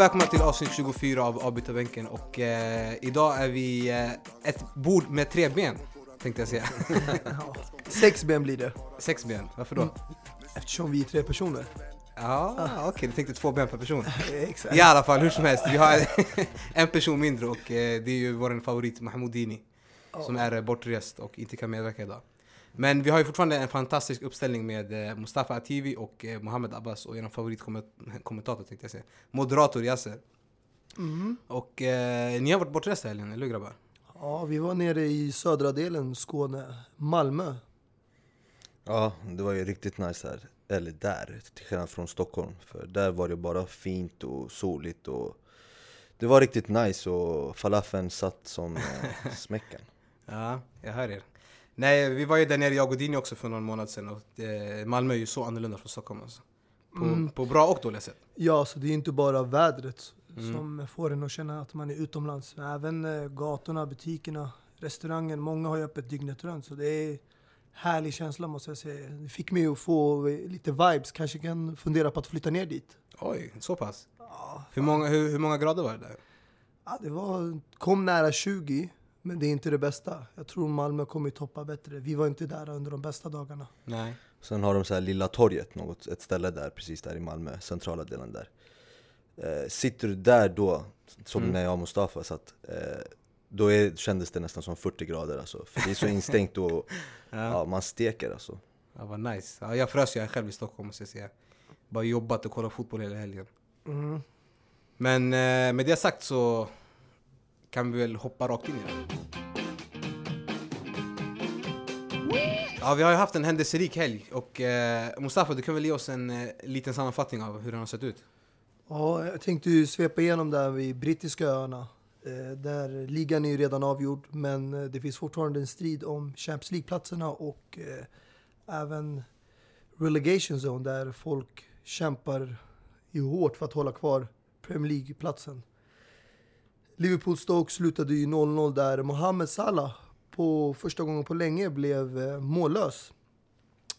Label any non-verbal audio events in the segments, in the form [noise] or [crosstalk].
välkomna till avsnitt 24 av Avbytarbänken och eh, idag är vi eh, ett bord med tre ben tänkte jag säga. [laughs] Sex ben blir det, Sex ben, varför då? eftersom vi är tre personer. Ja, okej, du tänkte två ben per person. [laughs] Exakt. I alla fall, hur som helst, vi har [laughs] en person mindre och eh, det är ju vår favorit Mahmoudini som är bortrest och inte kan medverka idag. Men vi har ju fortfarande en fantastisk uppställning med eh, Mustafa Ativi och eh, Mohammed Abbas och er favoritkommentator tänkte jag säga. Moderator Yasser. Mm. Och eh, ni har varit bortresta helgen, eller hur grabbar? Ja, vi var nere i södra delen, Skåne, Malmö. Ja, det var ju riktigt nice här. Eller där, till skillnad från Stockholm. För där var det bara fint och soligt och det var riktigt nice och falafeln satt som eh, [laughs] smäcken. Ja, jag hör er. Nej, vi var ju där nere, jag och Dini också för någon månad sedan och eh, Malmö är ju så annorlunda från Stockholm alltså. På, Mm. på bra och dåliga sätt. Ja, så det är inte bara vädret Mm. som får en att känna att man är utomlands. Även eh, gatorna, butikerna, restaurangen. Många har ju öppet dygnet runt. Så det är härlig känsla måste jag säga. Det fick mig att få eh, lite vibes. Kanske kan fundera på att flytta ner dit. Oj, så pass? Ja, Hur många, hur, hur många grader var det där? Ja, det var, kom nära 20, men det är inte det bästa. Jag tror Malmö kommer toppa bättre. Vi var inte där under de bästa dagarna. Nej. Sen har de så här Lilla torget, något, ett ställe där precis där i Malmö, centrala delen där. Eh, sitter du där då, som Mm. när jag och Mustafa satt, eh, då är, kändes det nästan som 40 grader alltså. För det är så [laughs] instängt och Ja, ja, man steker alltså. ja vad nice. Ja, jag frös jag är själv i Stockholm måste jag säga. Bara jobbat och kollat fotboll hela helgen. Mm. Men eh, med det sagt så kan vi väl hoppa rakt in i det. Ja, vi har ju haft en händelserik helg och eh, Mustafa, du kan väl ge oss en eh, liten sammanfattning av hur den har sett ut? Ja, jag tänkte ju svepa igenom där vid brittiska öarna. Eh, där ligan är ju redan avgjord, men eh, det finns fortfarande en strid om Champions League-platserna och eh, även relegation zone där folk kämpar ju hårt för att hålla kvar Premier League-platsen. Liverpool-Stoke slutade ju 0-0 där Mohamed Salah på första gången på länge blev eh, mållös.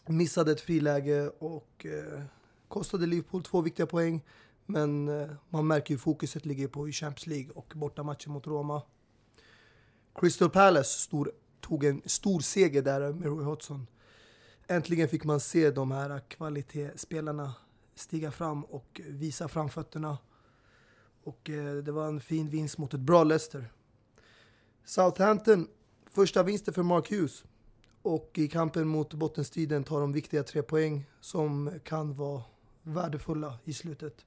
Missade ett friläge och eh, kostade Liverpool två viktiga poäng. Men eh, man märker ju fokuset ligger på i Champions League och bortamatchen mot Roma. Crystal Palace stor, tog en stor seger där med Roy Hodgson. Äntligen fick man se de här kvalitetsspelarna stiga fram och visa framfötterna. Och eh, det var en fin vinst mot ett bra Leicester. Southampton, första vinsten för Mark Hughes. Och i kampen mot bottenstriden tar de viktiga tre poäng som kan vara värdefulla i slutet.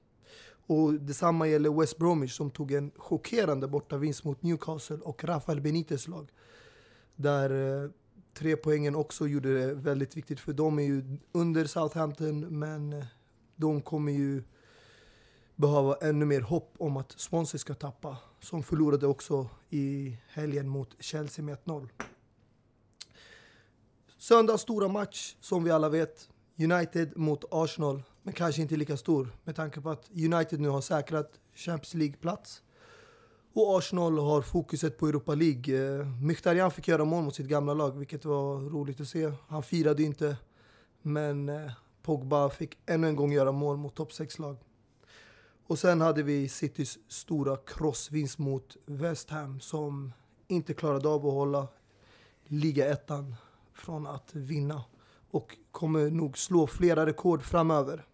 Och detsamma gäller West Bromwich som tog en chockerande bortavinst mot Newcastle och Rafael Benites lag. Där eh, tre poängen också gjorde det väldigt viktigt för de är ju under Southampton men eh, de kommer ju behöva ännu mer hopp om att Swansea ska tappa. Som förlorade också i helgen mot Chelsea med 1-0. Söndags stora match som vi alla vet. United mot Arsenal, men kanske inte lika stor med tanke på att United nu har säkrat Champions League-plats. Och Arsenal har fokuset på Europa League. Eh, Mkhitaryan fick göra mål mot sitt gamla lag, vilket var roligt att se. Han firade inte, men eh, Pogba fick ännu en gång göra mål mot topp 6-lag. Och sen hade vi Citys stora crossvinst mot West Ham som inte klarade av att hålla ligaettan från att vinna och kommer nog slå flera rekord framöver.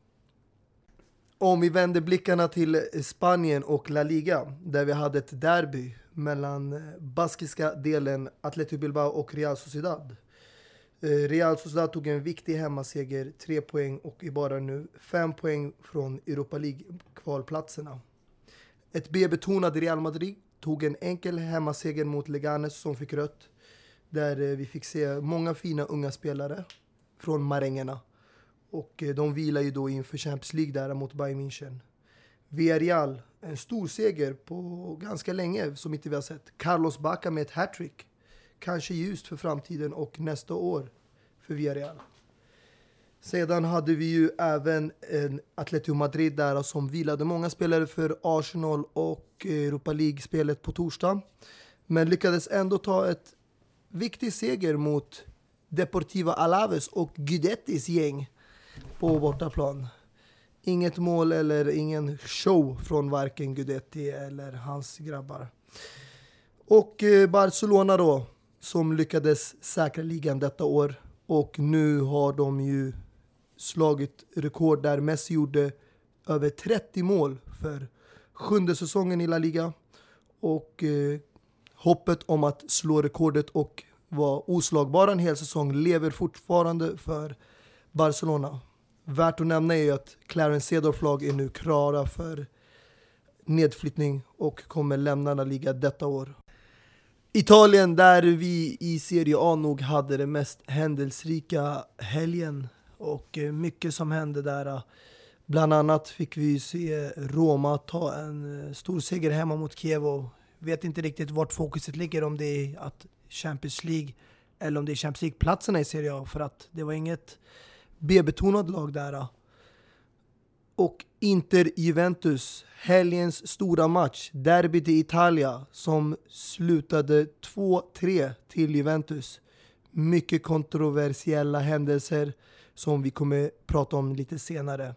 Om vi vänder blickarna till Spanien och La Liga där vi hade ett derby mellan baskiska delen Atletico Bilbao och Real Sociedad. Eh, Real Sociedad tog en viktig hemmaseger, tre poäng och är bara nu fem poäng från Europa League-kvalplatserna. Ett B-betonat Real Madrid tog en enkel hemmaseger mot Leganes som fick rött. Där eh, vi fick se många fina unga spelare från marängerna. Och eh, de vilar ju då inför Champions League där mot Bayern München. Villarreal, en stor seger på ganska länge som inte vi har sett. Carlos Bacca med ett hattrick. Kanske ljust för framtiden och nästa år för Villarreal. Sedan hade vi ju även en Atletico Madrid där som vilade många spelare för Arsenal och Europa League-spelet på torsdag. Men lyckades ändå ta ett viktig seger mot Deportiva Alaves och Guidettis gäng på bortaplan. Inget mål eller ingen show från varken Gudetti eller hans grabbar. Och eh, Barcelona då, som lyckades säkra ligan detta år. Och nu har de ju slagit rekord där Messi gjorde över 30 mål för sjunde säsongen i La Liga. Och eh, hoppet om att slå rekordet och vara oslagbara en hel säsong lever fortfarande för Barcelona. Värt att nämna är ju att Clarence Cedorf lag är nu klara för nedflyttning och kommer lämna La Liga detta år. Italien där vi i Serie A nog hade det mest händelserika helgen och eh, mycket som hände där. Eh, bland annat fick vi se Roma ta en eh, stor seger hemma mot Kiev och vet inte riktigt vart fokuset ligger om det är att Champions League eller om det är Champions League-platserna i Serie A för att det var inget B-betonat lag där. Och Inter-Juventus, helgens stora match, derbyt i Italia som slutade 2-3 till Juventus. Mycket kontroversiella händelser som vi kommer prata om lite senare.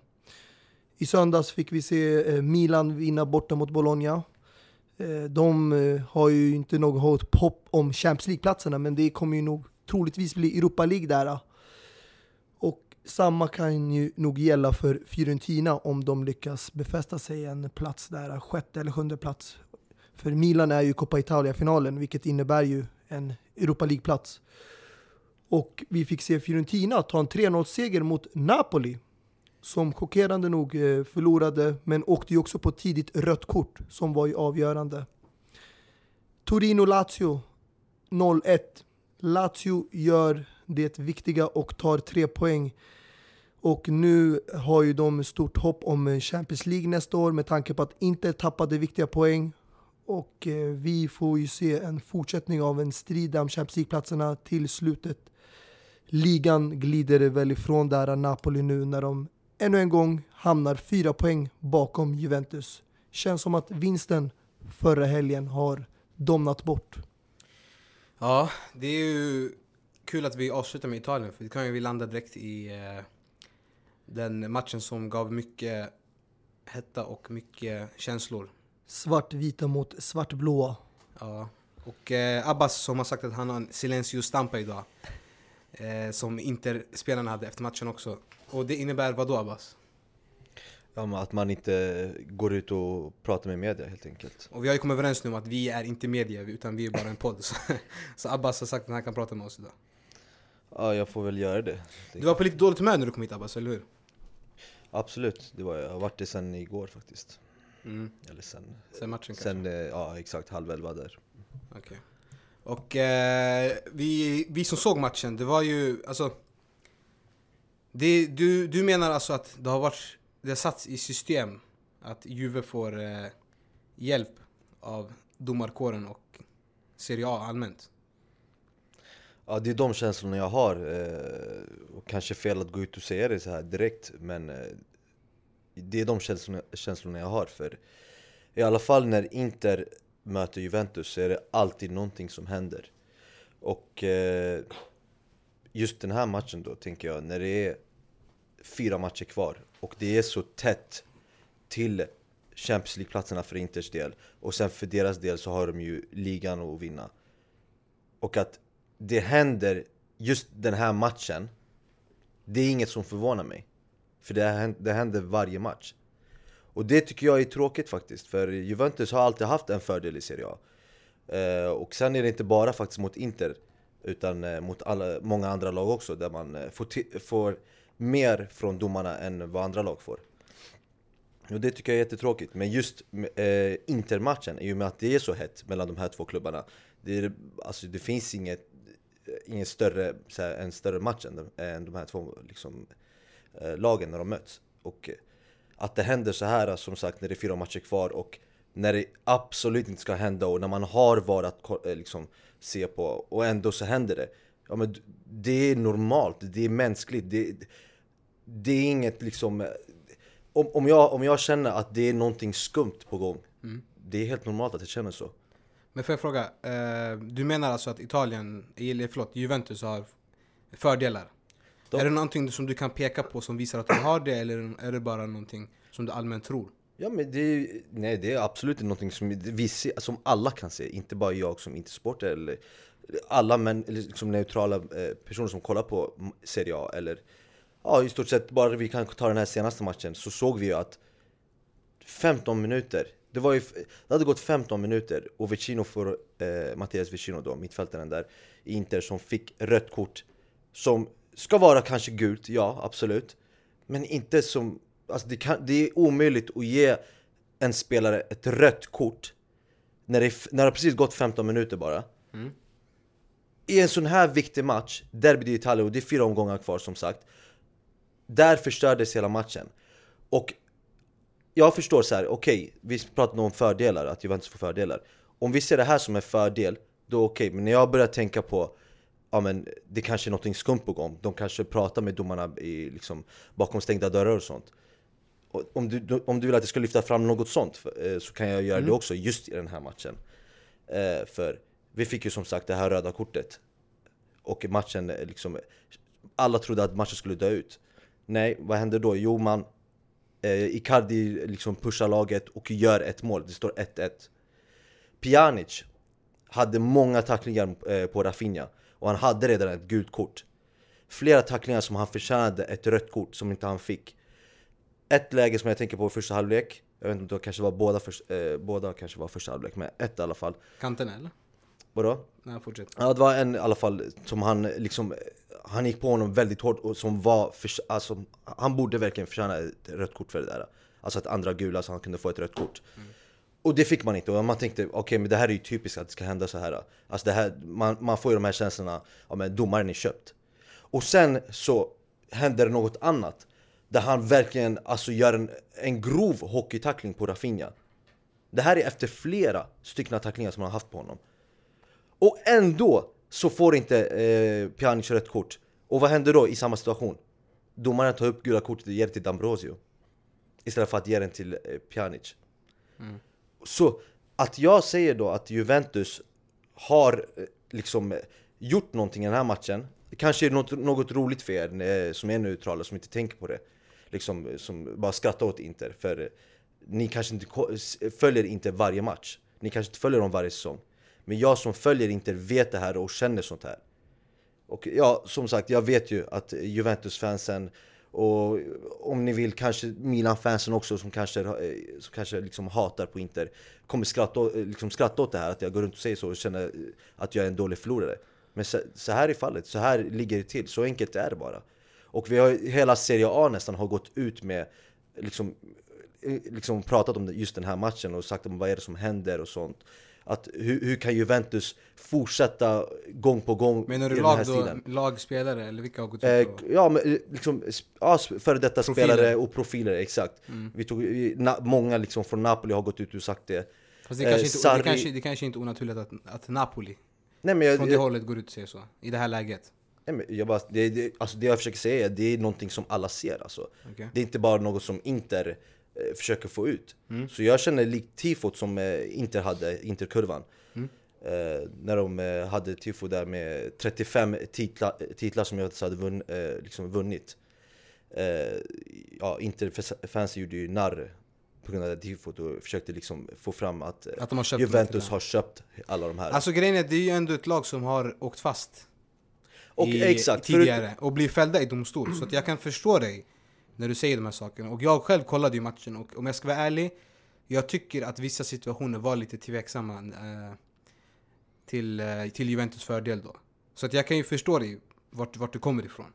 I söndags fick vi se eh, Milan vinna borta mot Bologna. Eh, de eh, har ju inte något hopp om Champions League-platserna men det kommer ju nog troligtvis bli Europa League där. Samma kan ju nog gälla för Fiorentina om de lyckas befästa sig en plats där, sjätte eller sjunde plats. För Milan är ju Coppa Italia-finalen vilket innebär ju en Europa League-plats. Och vi fick se Fiorentina ta en 3-0-seger mot Napoli som chockerande nog eh, förlorade men åkte ju också på tidigt rött kort som var ju avgörande. Torino-Lazio 0-1. Lazio gör det viktiga och tar tre poäng. Och nu har ju de stort hopp om Champions League nästa år med tanke på att inte tappade viktiga poäng. Och eh, vi får ju se en fortsättning av en strid om Champions League-platserna till slutet. Ligan glider väl ifrån där Napoli nu när de ännu en gång hamnar fyra poäng bakom Juventus. Känns som att vinsten förra helgen har domnat bort. Ja, det är ju kul att vi avslutar med Italien för då kan ju vi landa direkt i eh, den matchen som gav mycket hetta och mycket känslor. Svartvita mot svartblåa. Ja. Och eh, Abbas som har sagt att han har en silencio stampa idag. Eh, som Inter-spelarna hade efter matchen också. Och det innebär vad då Abbas? Ja, att man inte går ut och pratar med media helt enkelt. Och vi har ju kommit överens nu om att vi är inte media utan vi är bara en podd. [laughs] Så, så Abbas har sagt att han kan prata med oss idag. Ja, jag får väl göra det. Du var på lite dåligt humör när du kom hit Abbas, eller hur? Absolut, det var, jag har varit det sen igår faktiskt. Mm. Eller sen, Sen matchen kanske? sen eh, ja exakt halv elva där. Okej. Och eh, vi, vi som såg matchen, det var ju alltså... Det, du, du menar alltså att det har varit, det har satts i system att Juve får eh, hjälp av domarkåren och Serie A allmänt? Ja, det är de känslorna jag har. Eh, och kanske fel att gå ut och säga det så här direkt, men eh, det är de känslorna, känslorna jag har. För i alla fall när Inter möter Juventus så är det alltid någonting som händer. Och eh, just den här matchen då, tänker jag, när det är fyra matcher kvar och det är så tätt till Champions League-platserna för Inters del och sen för deras del så har de ju ligan att vinna. Och att det händer just den här matchen, det är inget som förvånar mig. För det händer, det händer varje match. Och det tycker jag är tråkigt faktiskt, för Juventus har alltid haft en fördel i Serie A. Eh, och sen är det inte bara faktiskt mot Inter, utan eh, mot alla, många andra lag också, där man eh, får, får mer från domarna än vad andra lag får. Och det tycker jag är jättetråkigt, men just eh, Inter-matchen, i och med att det är så hett mellan de här två klubbarna Det, är, alltså, det finns inget, ingen större, här, en större match än de, än de här två liksom, eh, lagen när de möts. Och eh, att det händer så här som sagt när det är fyra matcher kvar och när det absolut inte ska hända och när man har VAR att eh, liksom, se på och ändå så händer det. Ja men det är normalt, det är mänskligt, det, det är inget liksom om, om, jag, om jag känner att det är någonting skumt på gång mm. Det är helt normalt att jag känner så Men får jag fråga, eh, du menar alltså att Italien, eller förlåt, Juventus har fördelar? De- Är det någonting som du kan peka på som visar att du har det eller är det bara någonting som du allmänt tror? Ja men det är, nej, det är absolut någonting som vi ser, som alla kan se, inte bara jag som inte supporter eller alla men, liksom neutrala eh, personer som kollar på Serie A eller ja i stort sett bara vi kan ta den här senaste matchen så såg vi ju att 15 minuter, det var ju, det hade gått 15 minuter och Vicino får, eh, Mattias Vicino då, mittfältaren där Inter som fick rött kort som ska vara kanske gult, ja absolut. Men inte som, alltså det, kan, det är omöjligt att ge en spelare ett rött kort när det, är- när det har precis gått 15 minuter bara. I en sån här viktig match, Derby d'Italia och det är fyra omgångar kvar som sagt Där förstördes hela matchen. Och jag förstår så här, okej, vi pratade om fördelar, att Juventus får fördelar. Om vi ser det här som en fördel, då okej, men när jag börjar tänka på Ja men det kanske är något skumt på gång, de kanske pratar med domarna i, liksom, bakom stängda dörrar och sånt. Och om, du, om du vill att jag ska lyfta fram något sånt eh, så kan jag göra det också just i den här matchen. Eh, För vi fick ju som sagt det här röda kortet. Och matchen eh, liksom Alla trodde att matchen skulle dö ut. Nej, vad hände då? Jo man eh, Icardi liksom pushar laget och gör ett mål, det står 1-1 Pjanic hade många tacklingar eh, på Rafinha och han hade redan ett gult kort. Flera tacklingar som han förtjänade ett rött kort som inte han fick. Ett läge som jag tänker på i första halvlek Jag vet inte om det kanske var båda, för, eh, båda kanske var första halvlek, men ett i alla fall. Kanten eller? Vadå? Nej, fortsätt. Ja det var en i alla fall som han liksom Han gick på honom väldigt hårt och som var för, alltså, Han borde verkligen förtjäna ett rött kort för det där. Alltså ett andra gula så han kunde få ett rött kort. Och det fick man inte och man tänkte okej men det här är ju typiskt att det ska hända så här. Alltså det här, man, man får ju de här känslorna Ja men domaren är köpt. Och sen så händer det något annat Där han verkligen alltså gör en, en grov hockeytackling på Rafinha. Det här är efter flera stycken tacklingar som han har haft på honom och ändå så får inte eh, Pjanic rött kort. Och vad händer då i samma situation? Domaren tar upp gula kortet och ger det till D'Ambrosio. Istället för att ge den till eh, Pjanic. Så att jag säger då att Juventus har eh, liksom eh, gjort någonting i den här matchen. Det kanske är något, något roligt för er eh, som är neutrala, som inte tänker på det. Liksom, eh, som bara skrattar åt Inter. För eh, ni kanske inte följer Inter varje match. Ni kanske inte följer dem varje säsong. Men jag som följer Inter vet det här och känner sånt här. Och ja, som sagt, jag vet ju att Juventus-fansen och om ni vill kanske Milan-fansen också som kanske, eh, som kanske liksom hatar på Inter kommer skratta, eh, liksom skratta åt det här, att jag går runt och säger så och känner eh, att jag är en dålig förlorare. Men så, så här är fallet, så här ligger det till, så enkelt är det bara. Och vi har hela Serie A nästan har gått ut med liksom, liksom pratat om just den här matchen och sagt om vad är det som händer och sånt. Att hur, hur kan Juventus fortsätta gång på gång Menar i du den här lag då, stilen? lagspelare eller vilka har gått Eh, ja, men eh, liksom, ja, före detta Profiler. Mm. spelare och profiler, exakt. Vi tog, vi, na, många liksom från Napoli har gått ut och sagt det. Fast det, eh, kanske inte, Sarri- det, kanske, det kanske inte är onaturligt att, att Napoli Nej men, jag, från det jag, hållet går ut och säger så, i det här läget. nej, men jag bara, det, det, alltså det jag försöker säga är det är någonting som alla ser alltså. Okej. Det är inte bara något som Inter försöker få ut. Mm. Så jag känner likt tifot som eh, Inter hade, Interkurvan. Mm. Eh, när de eh, hade tifo där med 35 titlar, titlar som Juventus hade vunn, eh, liksom vunnit. Eh, ja, Inter-fans gjorde ju narr på grund av det tifot och försökte liksom få fram att, eh, Att har köpt Juventus har köpt alla de här. Alltså grejen är, det är ju ändå ett lag som har åkt fast och i, exakt, tidigare och blir fällda i domstol. Så jag kan förstå dig när du säger de här sakerna. Och jag själv kollade ju matchen och om jag ska vara ärlig, jag tycker att vissa situationer var lite tveksamma eh, till, eh, till Juventus fördel då. Så att jag kan ju förstå dig vart, vart du kommer ifrån.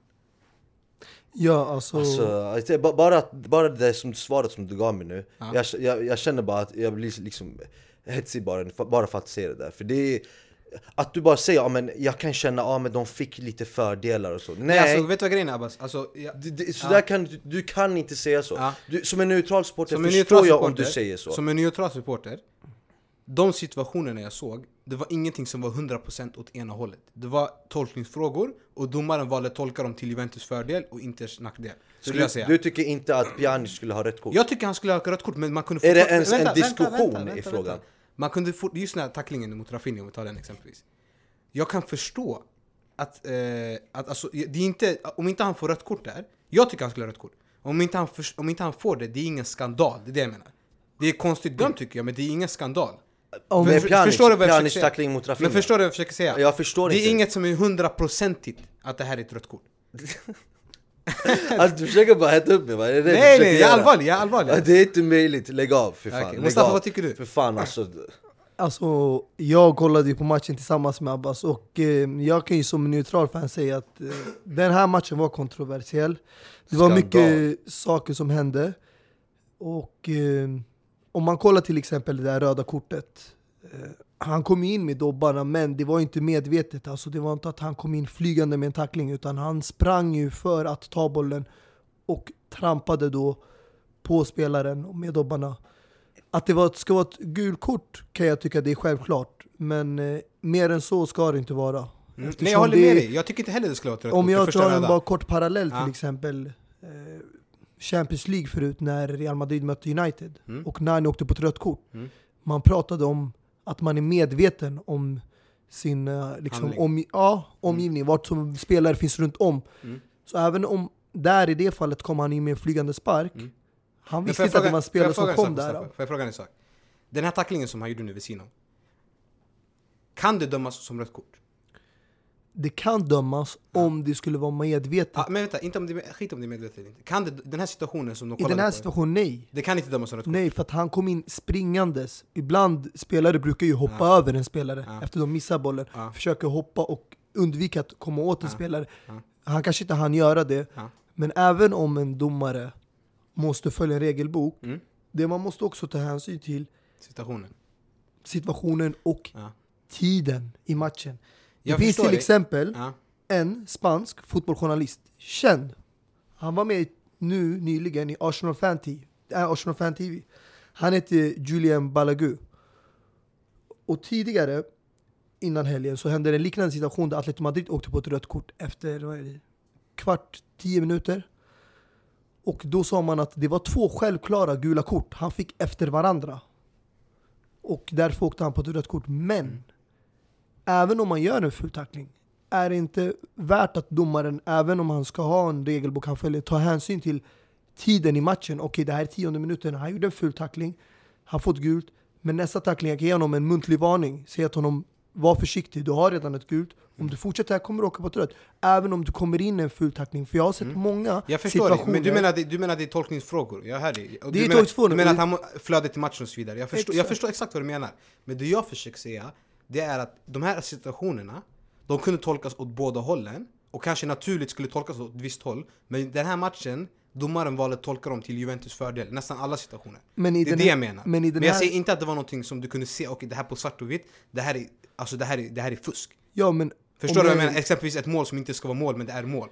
Ja, alltså... Alltså, ba- bara, bara det som svaret som du gav mig nu Ja. jag, jag, jag känner bara att jag blir liksom hetsig bara, för- bara för att se det där För det är, att du bara säger ja men jag kan känna ja men de fick lite fördelar och så Nej! Alltså, vet du vad grejen är Abbas? Alltså, jag, det, det, så Ja. där kan, du, du kan inte säga så Ja. du, Som en neutral supporter Som en förstår neutral jag om supporter- du säger så Som en neutral supporter, de situationerna jag såg, det var ingenting som var 100% åt ena hållet. Det var tolkningsfrågor och domaren valde att tolka dem till Juventus fördel och Inters nackdel. Så du, du tycker inte att Pjanic skulle ha rätt kort? Jag tycker han skulle ha rött kort, men man kunde Är det ens en Vänta, vänta, diskussion vänta, i vänta, frågan? Man kunde fort, just den här tacklingen mot Rafinha, om vi tar den exempelvis. Jag kan förstå att, eh, att alltså, det är inte, om inte han får rött kort där, jag tycker han skulle ha rött kort. Om inte, han för, om inte han får det, det är ingen skandal, det är det jag menar. Det är konstigt dömt tycker jag, men det är ingen skandal. Om, Men Pjanic, förstår du vad jag Pjanic tackling mot Rafinha. Men förstår du vad jag försöker säga? Jag förstår det är inte. inget som är hundraprocentigt att det här är ett rött kort. [laughs] [laughs] Alltså, du försöker bara hetta upp mig va? Det det Nej nej, jag är allvarlig, jag är allvarlig. Ja, Det är inte möjligt, lägg av för fan. Lägg Mustafa, av. vad tycker du? För fan alltså. Alltså, jag kollade ju på matchen tillsammans med Abbas och eh, jag kan ju som neutral fan säga att eh, den här matchen var kontroversiell. Det var Skandal. mycket saker som hände. Och eh, om man kollar till exempel det där röda kortet. Han kom in med dobbarna men det var inte medvetet. Alltså, det var inte att han kom in flygande med en tackling utan han sprang ju för att ta bollen och trampade då på spelaren med dobbarna. Att det var, ska vara ett gult kort kan jag tycka det är självklart. Men eh, mer än så ska det inte vara. Mm. Nej jag håller med dig, jag tycker inte heller det skulle vara ett Om jag drar en bara kort parallell Ja. till exempel. Eh, Champions League förut när Real Madrid mötte United. Mm. Och Nani åkte på ett rött kort. Mm. Man pratade om att man är medveten om sin eh, liksom, om, ja, omgivning, vart som spelare finns runt om. Mm. Så även om där i det fallet kom han in med en flygande spark. Mm. Han visste inte att det fråga- var en spelare som fråga kom där. Får jag fråga en sak? Den här tacklingen som han gjorde nu vid Sino. Kan det dömas som rött kort? Det kan dömas om det skulle vara medvetet. Ah, men vänta, inte om det, skit om det är medvetet inte. Kan det, den här situationen som de I kollade den här på, situationen, nej. Det kan inte dömas som rött? Nej, för att han kom in springandes. Ibland, spelare brukar ju hoppa över en spelare Ja. efter de missar bollen. Ja. Försöker hoppa och undvika att komma åt en Ja. spelare. Ja. Han kanske inte hann göra det. Ja. Men även om en domare måste följa en regelbok, Mm. det man måste också ta hänsyn till Situationen. situationen och Ja. tiden i matchen. Det Jag finns förstår till dig. exempel Ja. en spansk fotbollsjournalist, känd. Han var med nu nyligen i Arsenal Fan TV. Äh, Arsenal Fan TV. Han heter Julian Balagu. Och tidigare, innan helgen, så hände en liknande situation där Atletico Madrid åkte på ett rött kort efter vad är det, kvart, tio minuter. Och då sa man att det var två självklara gula kort han fick efter varandra. Och därför åkte han på ett rött kort. Men, även om man gör en full tackling, är det inte värt att domaren, även om han ska ha en regelbok han följer, tar hänsyn till tiden i matchen. Okej, det här är tionde minuten, han gjorde en full tackling, han fått gult, men nästa tackling, jag kan ge honom en muntlig varning, säga till honom var försiktig, du har redan ett gult. Om du fortsätter här kommer du åka på ett rött. Även om du kommer in i en full tackling. För jag har sett många Jag förstår situationer. men du menar, det, du menar det är tolkningsfrågor? Jag hör dig. Och Det du är menar, Du menar att han flödet i matchen och så vidare. Jag förstår, jag Exakt. förstår exakt vad du menar. Men det jag försöker säga, det är att de här situationerna, de kunde tolkas åt båda hållen. Och kanske naturligt skulle tolkas åt ett visst håll. Men den här matchen, domaren valde att tolka dem till Juventus fördel. Nästan alla situationer. Men i det är det jag menar. men i den jag här- säger inte att det var någonting som du kunde se, okej det här på svart och vitt, det här är, alltså, det här är, det här är fusk. Ja, men Förstår du vad jag jag- menar? Exempelvis ett mål som inte ska vara mål, men det är mål.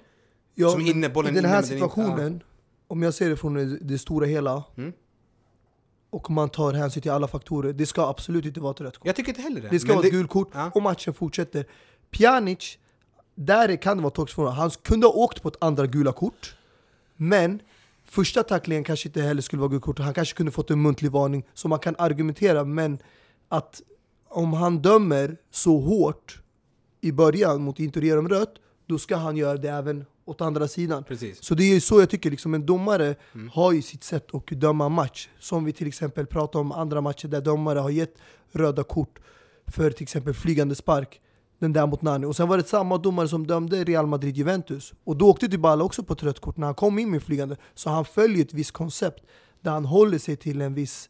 Ja, Som men inne- bollen I den inne, här men den inte- situationen, om jag ser det från det, det stora hela, Mm. Och man tar hänsyn till alla faktorer, det ska absolut inte vara ett rött kort. Jag tycker inte heller det. Det ska men vara ett gult kort Ja. och matchen fortsätter. Pjanic, där kan det vara tolkningsfråga. Han kunde ha åkt på ett andra gula kort, men första tacklingen kanske inte heller skulle vara gult kort. Han kanske kunde fått en muntlig varning, så man kan argumentera. Men att om han dömer så hårt i början mot Inter och ger dem rött, då ska han göra det även åt andra sidan. Precis. Så det är så jag tycker, liksom, en domare Mm. har ju sitt sätt att döma match. Som vi till exempel pratar om andra matcher där domare har gett röda kort för till exempel flygande spark. Den där mot Nani. Och sen var det samma domare som dömde Real Madrid-Juventus. Och då åkte Dybala också på ett rött kort när han kom in med flygande. Så han följer ett visst koncept där han håller sig till en viss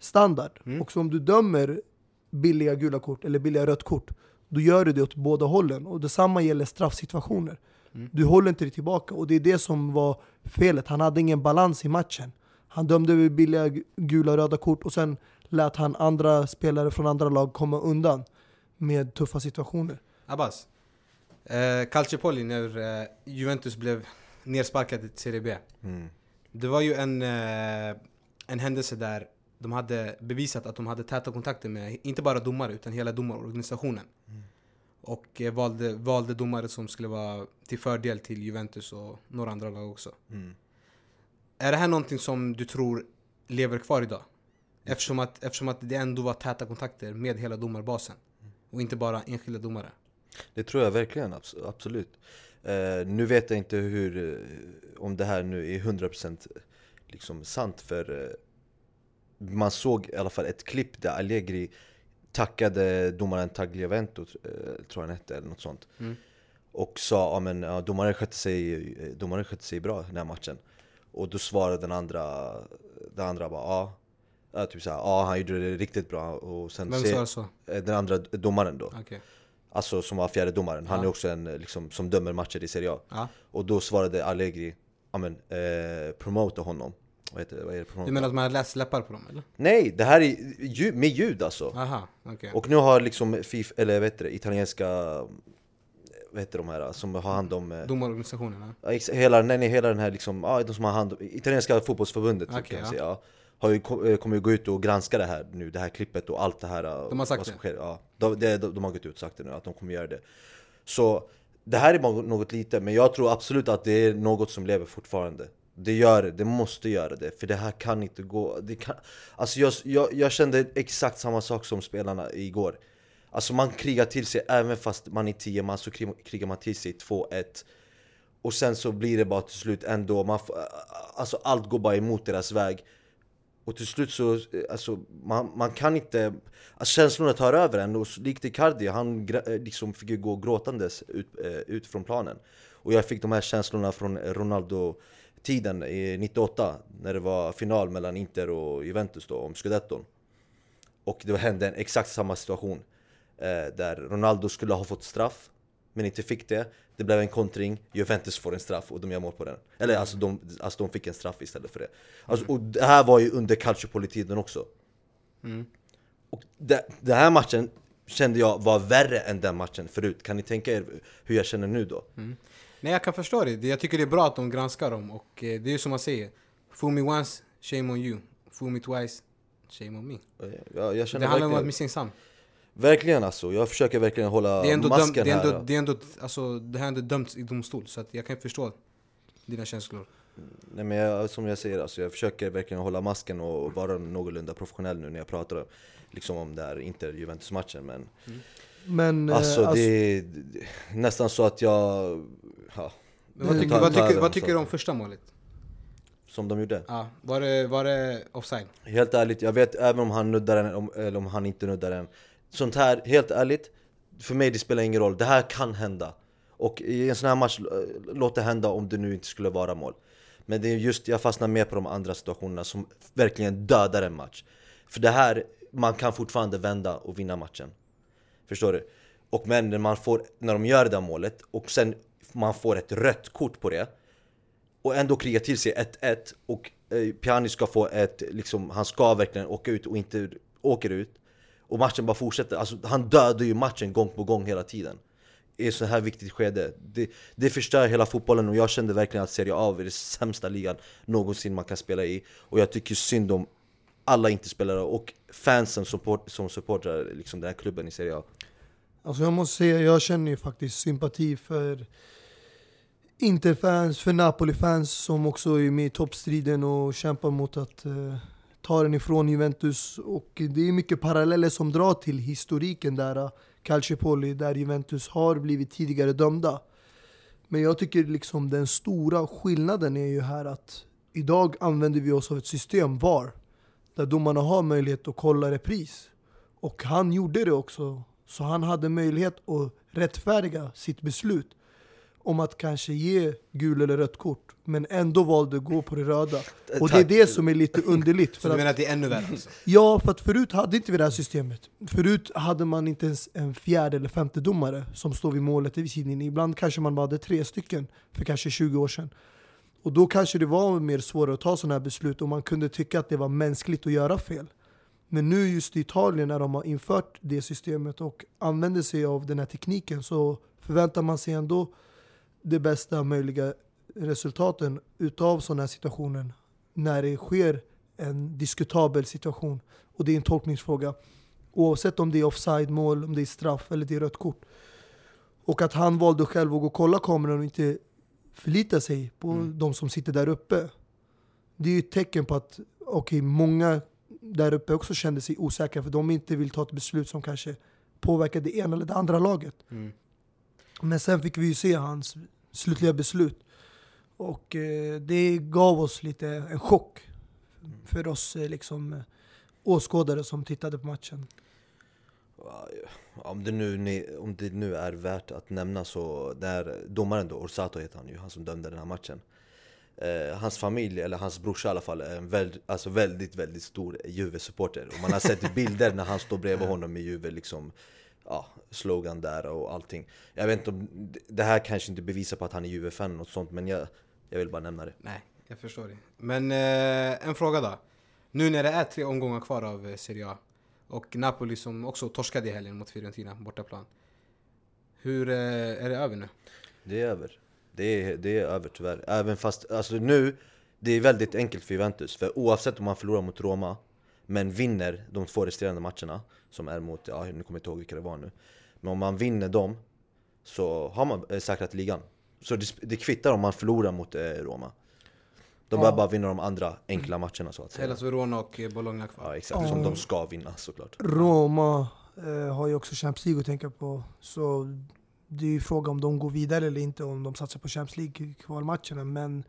standard. Mm. Och så om du dömer billiga gula kort eller billiga rött kort, då gör du det åt båda hållen. Och detsamma gäller straffsituationer. Mm. Du håller inte dig tillbaka och det är det som var felet. Han hade ingen balans i matchen. Han dömde vid billiga gu- gula och röda kort och sen lät han andra spelare från andra lag komma undan med tuffa situationer. Abbas. Eh, Calciopoli när eh, Juventus blev nersparkade till Serie B. Mm. Det var ju en, eh, en händelse där de hade bevisat att de hade täta kontakter med, inte bara domare, utan hela domarorganisationen. Och eh, valde, valde domare som skulle vara till fördel till Juventus och några andra lag också. Mm. Är det här någonting som du tror lever kvar idag? Eftersom att, eftersom att det ändå var täta kontakter med hela domarbasen. Och inte bara enskilda domare. Det tror jag verkligen, abs- absolut. Eh, nu vet jag inte hur, eh, om det här nu är 100% liksom sant för eh, man såg i alla fall ett klipp där Allegri tackade domaren Tagliavento, eh, tror jag han hette, eller något sånt. Mm. Och sa men, ja, domaren, skötte sig, eh, domaren skötte sig bra den här matchen. Och då svarade den andra, den andra bara ja. Ja, typ såhär, ja han gjorde det riktigt bra. Och sen Vem sa så? eh, Den andra domaren då. Okej. Alltså som var fjärde domaren. Han Ja. är också en liksom, som dömer matcher i Serie A. Ja. Och då svarade Allegri, ja men, eh, promota honom. Vad heter? Vad är det promota? Du menar att man har läst läppar på dem eller? Nej, det här är ljud, med ljud alltså. Aha, okej. Och nu har liksom FIF, eller vad heter det, italienska, vad heter de här som har hand om eh, ex- hela, nej, nej, hela den här liksom, ja, de som har hand om, italienska fotbollsförbundet Okej, kan man ja. säga, ja, har ju, eh, kommer ju gå ut och granska det här nu, det här klippet och allt det här eh, De har sagt det? sker. Ja, de, de, de har gått ut och sagt det nu, att de kommer göra det Så det här är något lite, men jag tror absolut att det är något som lever fortfarande det gör det, det måste göra det, för det här kan inte gå. Det kan, Alltså jag, jag, jag kände exakt samma sak som spelarna igår. Alltså man krigar till sig, även fast man är 10 man så krigar man till sig 2-1 och sen så blir det bara till slut ändå, man, får- alltså allt går bara emot deras väg. Och till slut så, alltså man, man kan inte, alltså känslorna tar över en. Och likt Icardi, han eh, liksom fick ju gå gråtandes ut, eh, ut från planen. Och jag fick de här känslorna från Ronaldo. Tiden, i 98 När det var final mellan Inter och Juventus då, om scudetton. Och det hände en exakt samma situation eh, Där Ronaldo skulle ha fått straff Men inte fick det. Det blev en kontring, Juventus får en straff och de gör mål på den. Eller alltså de, alltså de fick en straff istället för det. Alltså, Och det här var ju under Calciopoli-tiden också. Mm. Och det, den här matchen kände jag var värre än den matchen förut. Kan ni tänka er hur jag känner nu då? Mm. Nej jag kan förstå det. Jag tycker det är bra att de granskar dem och eh, det är ju som man säger. Fool me once, shame on you. Fool me twice, shame on me. Jag, jag Det handlar om att verkligen, misstänksam. verkligen alltså, jag försöker verkligen hålla Det är ändå, döm, masken det är ändå, här det är ändå, alltså, det här är ändå dömts i domstol så att jag kan förstå dina känslor. Nej men jag, som jag säger, alltså, jag försöker verkligen hålla masken och vara någorlunda professionell nu när jag pratar liksom om det här Inter-Juventus-matchen men Men eh, Alltså, det är det är nästan så att jag... Ja, Men vad, tycker, tar- vad, tycker, vad tycker du om första målet? Som de gjorde. Ja, var, det, var det offside? Helt ärligt, jag vet även om han nuddar den om, eller om han inte nuddar den. Sånt här, helt ärligt, för mig det spelar ingen roll. Det här kan hända. Och i en sån här match, eh, låt det hända om det nu inte skulle vara mål. Men det är just, jag fastnar mer på de andra situationerna som verkligen dödar en match. För det här, man kan fortfarande vända och vinna matchen. Förstår du? Och men när man får, när de gör det där målet och sen man får ett rött kort på det och ändå krigar till sig 1-1 och eh, Pjanic ska få ett, liksom, han ska verkligen åka ut och inte åker ut och matchen bara fortsätter, alltså han dödar ju matchen gång på gång hela tiden. I ett så här viktigt skede. Det, det förstör hela fotbollen och jag kände verkligen att Serie A är den sämsta ligan någonsin man kan spela i och jag tycker synd om alla interspelare och fansen som, support, som supportrar liksom den här klubben i Serie A Alltså jag måste säga, jag känner ju faktiskt sympati för Interfans, för Napoli-fans som också är med i toppstriden och kämpar mot att eh, ta den ifrån Juventus. Och det är mycket paralleller som drar till historiken där, eh, Calciopoli, där Juventus har blivit tidigare dömda. Men jag tycker liksom den stora skillnaden är ju här att idag använder vi oss av ett system, VAR, där domarna har möjlighet att kolla repris. Och han gjorde det också. Så han hade möjlighet att rättfärdiga sitt beslut om att kanske ge gul eller rött kort, men ändå valde att gå på det röda. Och det är det som är lite underligt. Så För du att, menar att det är ännu värre alltså? ja, för att förut hade inte vi det här systemet. Förut hade man inte ens en fjärde eller femte domare som står vid målet vid sidlinjen. Ibland kanske man bara hade tre stycken för kanske 20 år sedan. Och då kanske det var mer svårare att ta sådana här beslut och man kunde tycka att det var mänskligt att göra fel. Men nu just i Italien när de har infört det systemet och använder sig av den här tekniken så förväntar man sig ändå det bästa möjliga resultaten utav sådana här situationer när det sker en diskutabel situation och det är en tolkningsfråga. Oavsett om det är offside-mål, om det är straff eller det är rött kort. Och att han valde själv att gå och kolla kameran och inte förlita sig på Mm. de som sitter där uppe. Det är ju ett tecken på att okej, många där uppe också kände sig osäkra för de inte vill ta ett beslut som kanske påverkar det ena eller det andra laget. Mm. Men sen fick vi ju se hans slutliga beslut. Och eh, det gav oss lite en chock för oss eh, liksom, eh, åskådare som tittade på matchen. Om det, nu, om det nu är värt att nämna så, där domaren då, Orsato heter han ju, han som dömde den här matchen. Eh, hans familj, eller hans brorsa i alla fall, är en väldigt, alltså väldigt, väldigt stor Juve-supporter. Och man har sett bilder när han står bredvid honom i Juve, liksom, ja, slogan där och allting. Jag vet inte om, det här kanske inte bevisar på att han är Juve-fan eller något sånt, men jag, jag vill bara nämna det. Nej, jag förstår det. Men eh, en fråga då. Nu när det är tre omgångar kvar av eh, Serie A och Napoli som också torskade i helgen mot Fiorentina bortaplan. Hur eh, är det över nu? Det är över. Det är, det är över tyvärr. Även fast, alltså nu, det är väldigt enkelt för Juventus. För oavsett om man förlorar mot Roma, men vinner de två resterande matcherna, som är mot, ja nu kommer jag inte ihåg vilka det var nu. Men om man vinner dem, så har man eh, säkrat ligan. Så det, det kvittar om man förlorar mot eh, Roma. De behöver bara vinna de andra enkla matcherna så att säga. Hellas Verona och eh, Bologna kvar. Ja exakt, som de ska vinna såklart. Roma eh, har ju också Champions League att tänka på. Så det är ju fråga om de går vidare eller inte, om de satsar på Champions League-kvalmatcherna. Men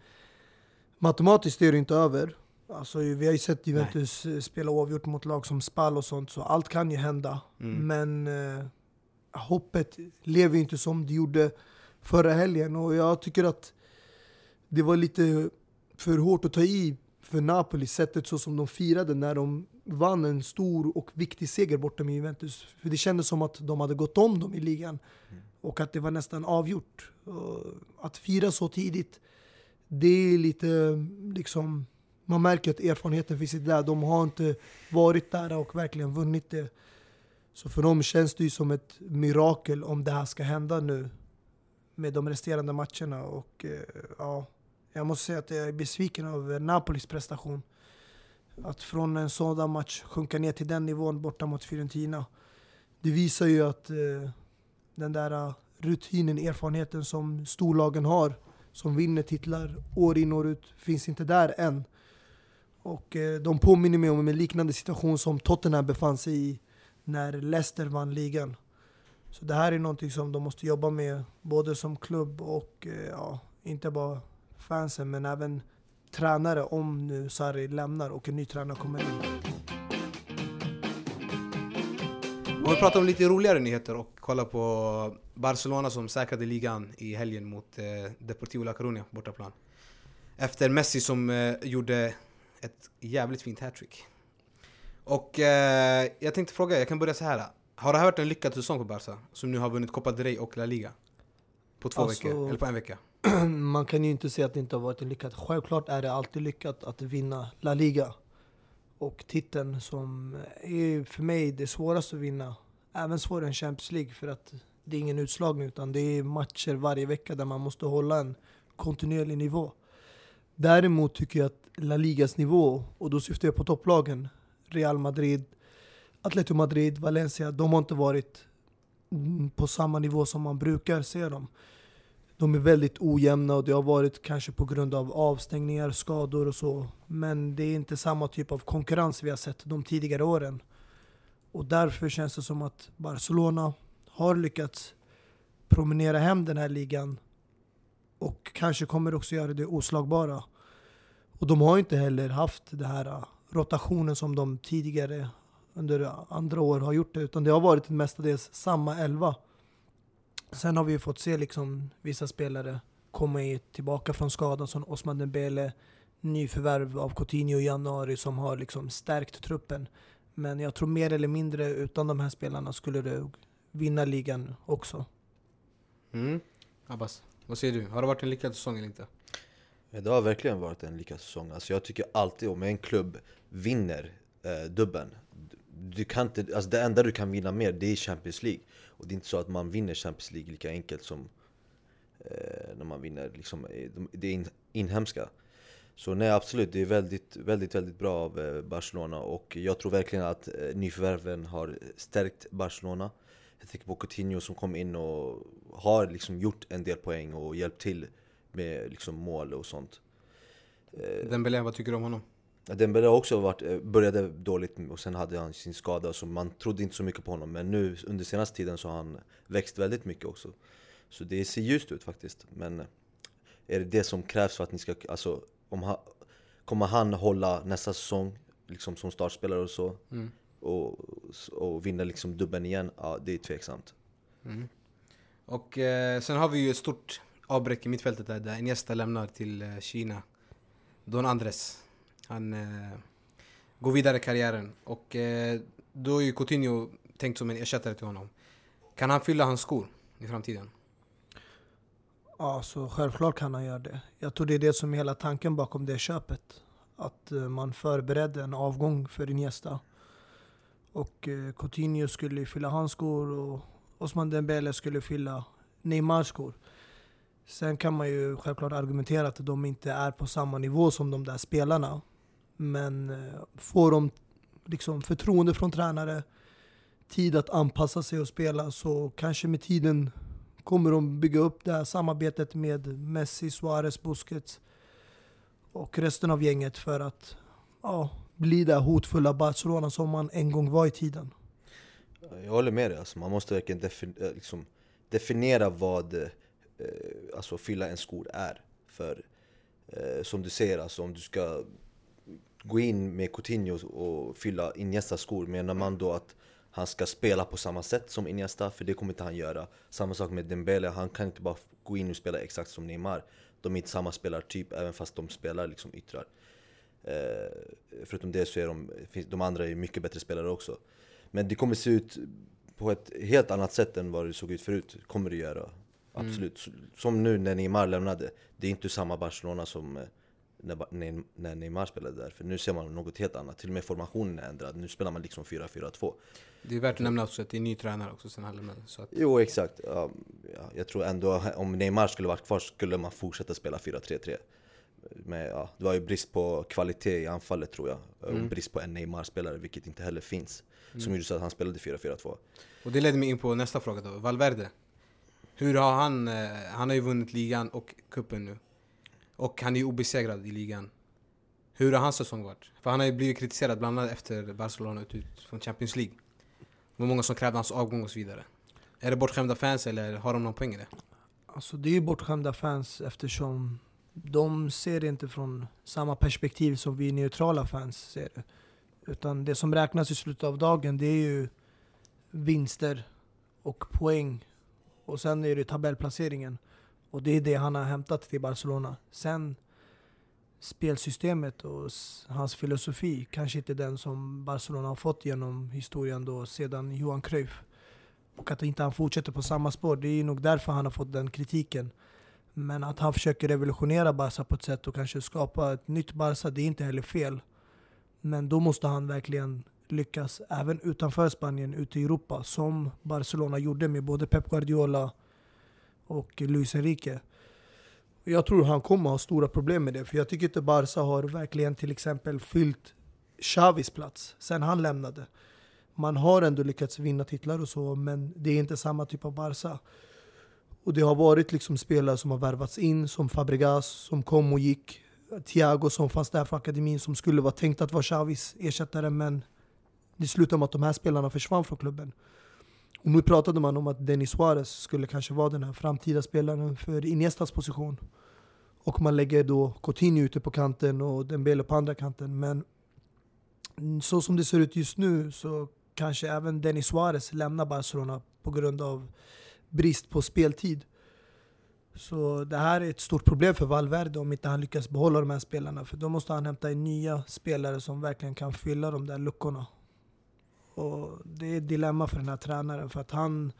matematiskt är det inte över. Alltså, vi har ju sett Juventus Nej. Eh, spela oavgjort mot lag som Spal och sånt, så allt kan ju hända. Mm. Men eh, hoppet lever ju inte som det gjorde förra helgen. Och jag tycker att det var lite för hårt att ta i för Napoli, sättet så som de firade när de vann en stor och viktig seger borta med Juventus. För det kändes som att de hade gått om dem i ligan. Mm. Och att det var nästan avgjort. Att fira så tidigt, det är lite liksom... Man märker att erfarenheten finns där. De har inte varit där och verkligen vunnit det. Så för dem känns det ju som ett mirakel om det här ska hända nu med de resterande matcherna. Och eh, ja, jag måste säga att jag är besviken över Napolis prestation. Att från en sådan match sjunka ner till den nivån borta mot Fiorentina. Det visar ju att eh, den där eh, rutinen, erfarenheten som storlagen har, som vinner titlar år in och år ut, finns inte där än. Och eh, de påminner mig om en liknande situation som Tottenham befann sig i när Leicester vann ligan. Så det här är någonting som de måste jobba med, både som klubb och eh, ja, inte bara fansen men även tränare om nu Sarri lämnar och en ny tränare kommer in. Om vi pratar om lite roligare nyheter och kollar på Barcelona som säkrade ligan i helgen mot eh, Deportivo La Coruña bortaplan. Efter Messi som eh, gjorde ett jävligt fint hattrick. Och eh, jag tänkte fråga, jag kan börja så här. Har det här varit en lyckad säsong för Barca? Som nu har vunnit Copa del Rey och La Liga? På två alltså, veckor, eller på en vecka? [clears throat] man kan ju inte säga att det inte har varit en lyckat. Självklart är det alltid lyckat att vinna La Liga. Och titeln som är för mig det svåraste att vinna. Även svårare än Champions League för att det är ingen utslagning utan det är matcher varje vecka där man måste hålla en kontinuerlig nivå. Däremot tycker jag att La Ligas nivå, och då syftar jag på topplagen, Real Madrid, Atletico Madrid, Valencia, de har inte varit på samma nivå som man brukar se dem de är väldigt ojämna och det har varit kanske på grund av avstängningar, skador och så. Men det är inte samma typ av konkurrens vi har sett de tidigare åren. Och därför känns det som att Barcelona har lyckats promenera hem den här ligan och kanske kommer också göra det oslagbara. Och de har inte heller haft den här äh, rotationen som de tidigare under andra år har gjort det, utan det har varit mestadels samma elva. Sen har vi fått se liksom vissa spelare komma tillbaka från skadan som Osman Dembele, nyförvärv av Coutinho i januari som har liksom stärkt truppen. Men jag tror mer eller mindre utan de här spelarna skulle det vinna ligan också. Mm. Abbas, vad säger du? Har det varit en lyckad säsong eller inte? Det har verkligen varit en lyckad säsong. Alltså jag tycker alltid om en klubb vinner eh, dubben, du kan inte, alltså det enda du kan vinna mer det är Champions League. Och det är inte så att man vinner Champions League lika enkelt som eh, när man vinner liksom, eh, det in, inhemska. Så nej absolut, det är väldigt, väldigt, väldigt bra av eh, Barcelona och jag tror verkligen att eh, nyförvärven har stärkt Barcelona. Jag tänker på Coutinho som kom in och har liksom gjort en del poäng och hjälpt till med liksom mål och sånt. Eh, Dembélé, vad tycker du om honom? Dembélé har också varit, eh, började dåligt och sen hade han sin skada så man trodde inte så mycket på honom Men nu under senaste tiden så har han växt väldigt mycket också Så det ser ljust ut faktiskt. Men är det det som krävs för att ni ska, alltså, om ha, kommer han hålla nästa säsong liksom som startspelare och så? Mm. Och, och vinna liksom dubben igen? Ja, det är tveksamt. Mm. Och eh, sen har vi ju ett stort avbräck i mittfältet där, där Iniesta lämnar till eh, Kina. Don Andres. Han eh, går vidare i karriären. Och eh, då är ju Coutinho tänkt som en ersättare till honom. Kan han fylla hans skor i framtiden? Ja, så självklart kan han göra det. Jag tror det är det som är hela tanken bakom det köpet. Att eh, man förberedde en avgång för Iniesta. Och eh, Coutinho skulle fylla hans skor och Osman Dembele skulle fylla Neymars skor. Sen kan man ju självklart argumentera att de inte är på samma nivå som de där spelarna. Men eh, får de liksom förtroende från tränare, tid att anpassa sig och spela så kanske med tiden kommer de bygga upp det här samarbetet med Messi, Suarez, Busquets och resten av gänget för att ja, bli det hotfulla Barcelona som man en gång var i tiden. Jag håller med dig, alltså, man måste verkligen defin- eh, liksom definiera vad eh, alltså, fylla en skor är. För eh, som du säger, alltså, om du ska gå in med Coutinho och fylla Iniestas skor, menar man då att han ska spela på samma sätt som Iniesta? För det kommer inte han göra. Samma sak med Dembele, han kan inte bara gå in och spela exakt som Neymar. De är inte samma spelartyp, även fast de spelar liksom yttrar. Eh, förutom det så är de, de andra är mycket bättre spelare också. Men det kommer se ut på ett helt annat sätt än vad det såg ut förut, kommer det göra. Absolut. Mm. Som nu när Neymar lämnade, det är inte samma Barcelona som eh, när, när Neymar spelade där. För nu ser man något helt annat. Till och med formationen är ändrad. Nu spelar man liksom 4-4-2. Det är värt att nämna också att det är ny tränare också sen. Så att... Jo, exakt. Ja, jag tror ändå om Neymar skulle varit kvar skulle man fortsätta spela 4-3-3. Men ja, det var ju brist på kvalitet i anfallet tror jag. Mm. Och brist på en Neymar-spelare, vilket inte heller finns. Mm. Som gjorde så att han spelade 4-4-2. Och det ledde mig in på nästa fråga då. Valverde. Hur har han... Eh, han har ju vunnit ligan och kuppen nu. Och han är ju obesegrad i ligan. Hur har hans säsong varit? För han har ju blivit kritiserad bland annat efter Barcelona ut, ut från Champions League. Det var många som krävde hans avgång och så vidare. Är det bortskämda fans eller har de någon poäng i det? Alltså det är ju bortskämda fans eftersom de ser det inte från samma perspektiv som vi neutrala fans ser det. Utan det som räknas i slutet av dagen det är ju vinster och poäng. Och sen är det tabellplaceringen. Och det är det han har hämtat till Barcelona. Sen spelsystemet och hans filosofi kanske inte den som Barcelona har fått genom historien då sedan Johan Cruyff. Och att inte han fortsätter på samma spår, det är nog därför han har fått den kritiken. Men att han försöker revolutionera Barca på ett sätt och kanske skapa ett nytt Barca, det är inte heller fel. Men då måste han verkligen lyckas även utanför Spanien, ute i Europa, som Barcelona gjorde med både Pep Guardiola och Luis Enrique. Jag tror han kommer ha stora problem med det, för jag tycker inte Barca har verkligen till exempel fyllt Xavis plats sen han lämnade. Man har ändå lyckats vinna titlar och så, men det är inte samma typ av Barca. Och det har varit liksom spelare som har värvats in, som Fabregas, som kom och gick. Thiago som fanns där för akademin, som skulle vara tänkt att vara Xavis ersättare, men det slutade med att de här spelarna försvann från klubben. Och nu pratade man om att Denis Suarez skulle kanske vara den här framtida spelaren för Iniestas position. Och man lägger då Coutinho ute på kanten och Dembele på andra kanten. Men så som det ser ut just nu så kanske även Denis Suarez lämnar Barcelona på grund av brist på speltid. Så det här är ett stort problem för Valverde om inte han lyckas behålla de här spelarna. För då måste han hämta in nya spelare som verkligen kan fylla de där luckorna. Och det är ett dilemma för den här tränaren för att han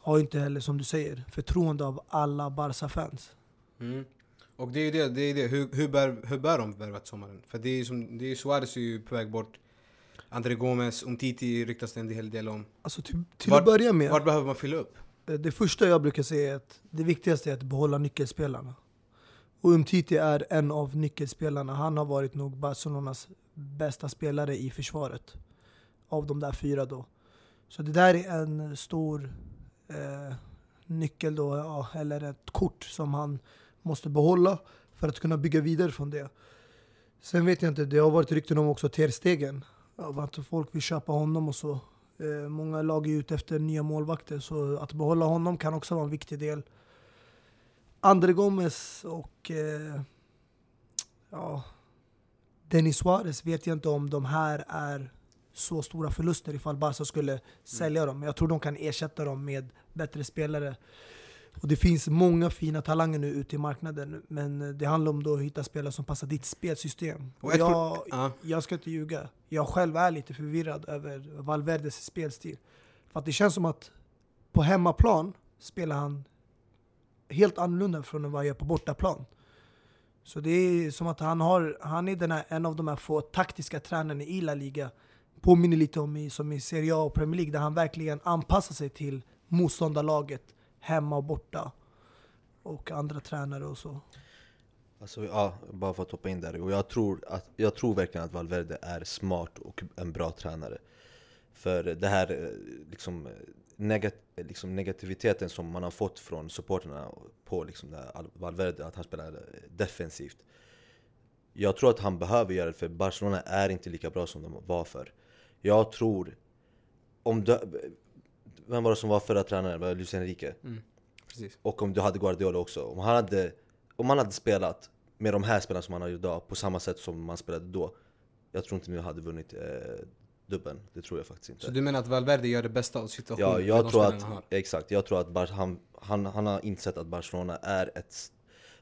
har inte heller, som du säger, förtroende av alla Barca-fans. Mm. Och det är ju det, det, är det. Hur, hur, bör, hur bör de värva sommaren? För det är ju som, det är Suarez är ju på väg bort. André Gomes, Umtiti ryktas det en hel del om. Alltså till, till vart, att börja med. Vart behöver man fylla upp? Det första jag brukar säga är att det viktigaste är att behålla nyckelspelarna. Och Umtiti är en av nyckelspelarna. Han har varit nog Barcelonas bästa spelare i försvaret av de där fyra då. Så det där är en stor eh, nyckel då, ja, eller ett kort som han måste behålla för att kunna bygga vidare från det. Sen vet jag inte, det har varit rykten om också Terstegen. Av Att folk vill köpa honom och så. Eh, många lag är ute efter nya målvakter, så att behålla honom kan också vara en viktig del. Andre Gomes och eh, ja, Denis Suarez vet jag inte om de här är så stora förluster ifall Barca skulle sälja dem. Jag tror de kan ersätta dem med bättre spelare. Och det finns många fina talanger nu ute i marknaden, men det handlar om då att hitta spelare som passar ditt spelsystem. Och jag, jag ska inte ljuga, jag själv är lite förvirrad över Valverdes spelstil. För att det känns som att på hemmaplan spelar han helt annorlunda från vad han gör på bortaplan. Så det är som att han, har, han är här, en av de här få taktiska tränarna i La Liga. Påminner lite om i, som i Serie A och Premier League där han verkligen anpassar sig till motståndarlaget hemma och borta. Och andra tränare och så. Alltså, ja, bara för att hoppa in där. Och jag tror, att, jag tror verkligen att Valverde är smart och en bra tränare. För det här eh, liksom, negat, liksom negativiteten som man har fått från supporterna på liksom det Valverde, att han spelar defensivt. Jag tror att han behöver göra det, för Barcelona är inte lika bra som de var för. Jag tror... Om du, vem var det som var förra tränaren? Var Luis Enrique? Precis. Och om du hade Guardiola också. Om han hade, om han hade spelat med de här spelarna som han har idag på samma sätt som man spelade då. Jag tror inte vi hade vunnit eh, dubbeln. Det tror jag faktiskt inte. Så du menar att Valverde gör det bästa av situationen Ja, jag tror att, har? exakt, jag tror att Bar han, han, han har insett att Barcelona är ett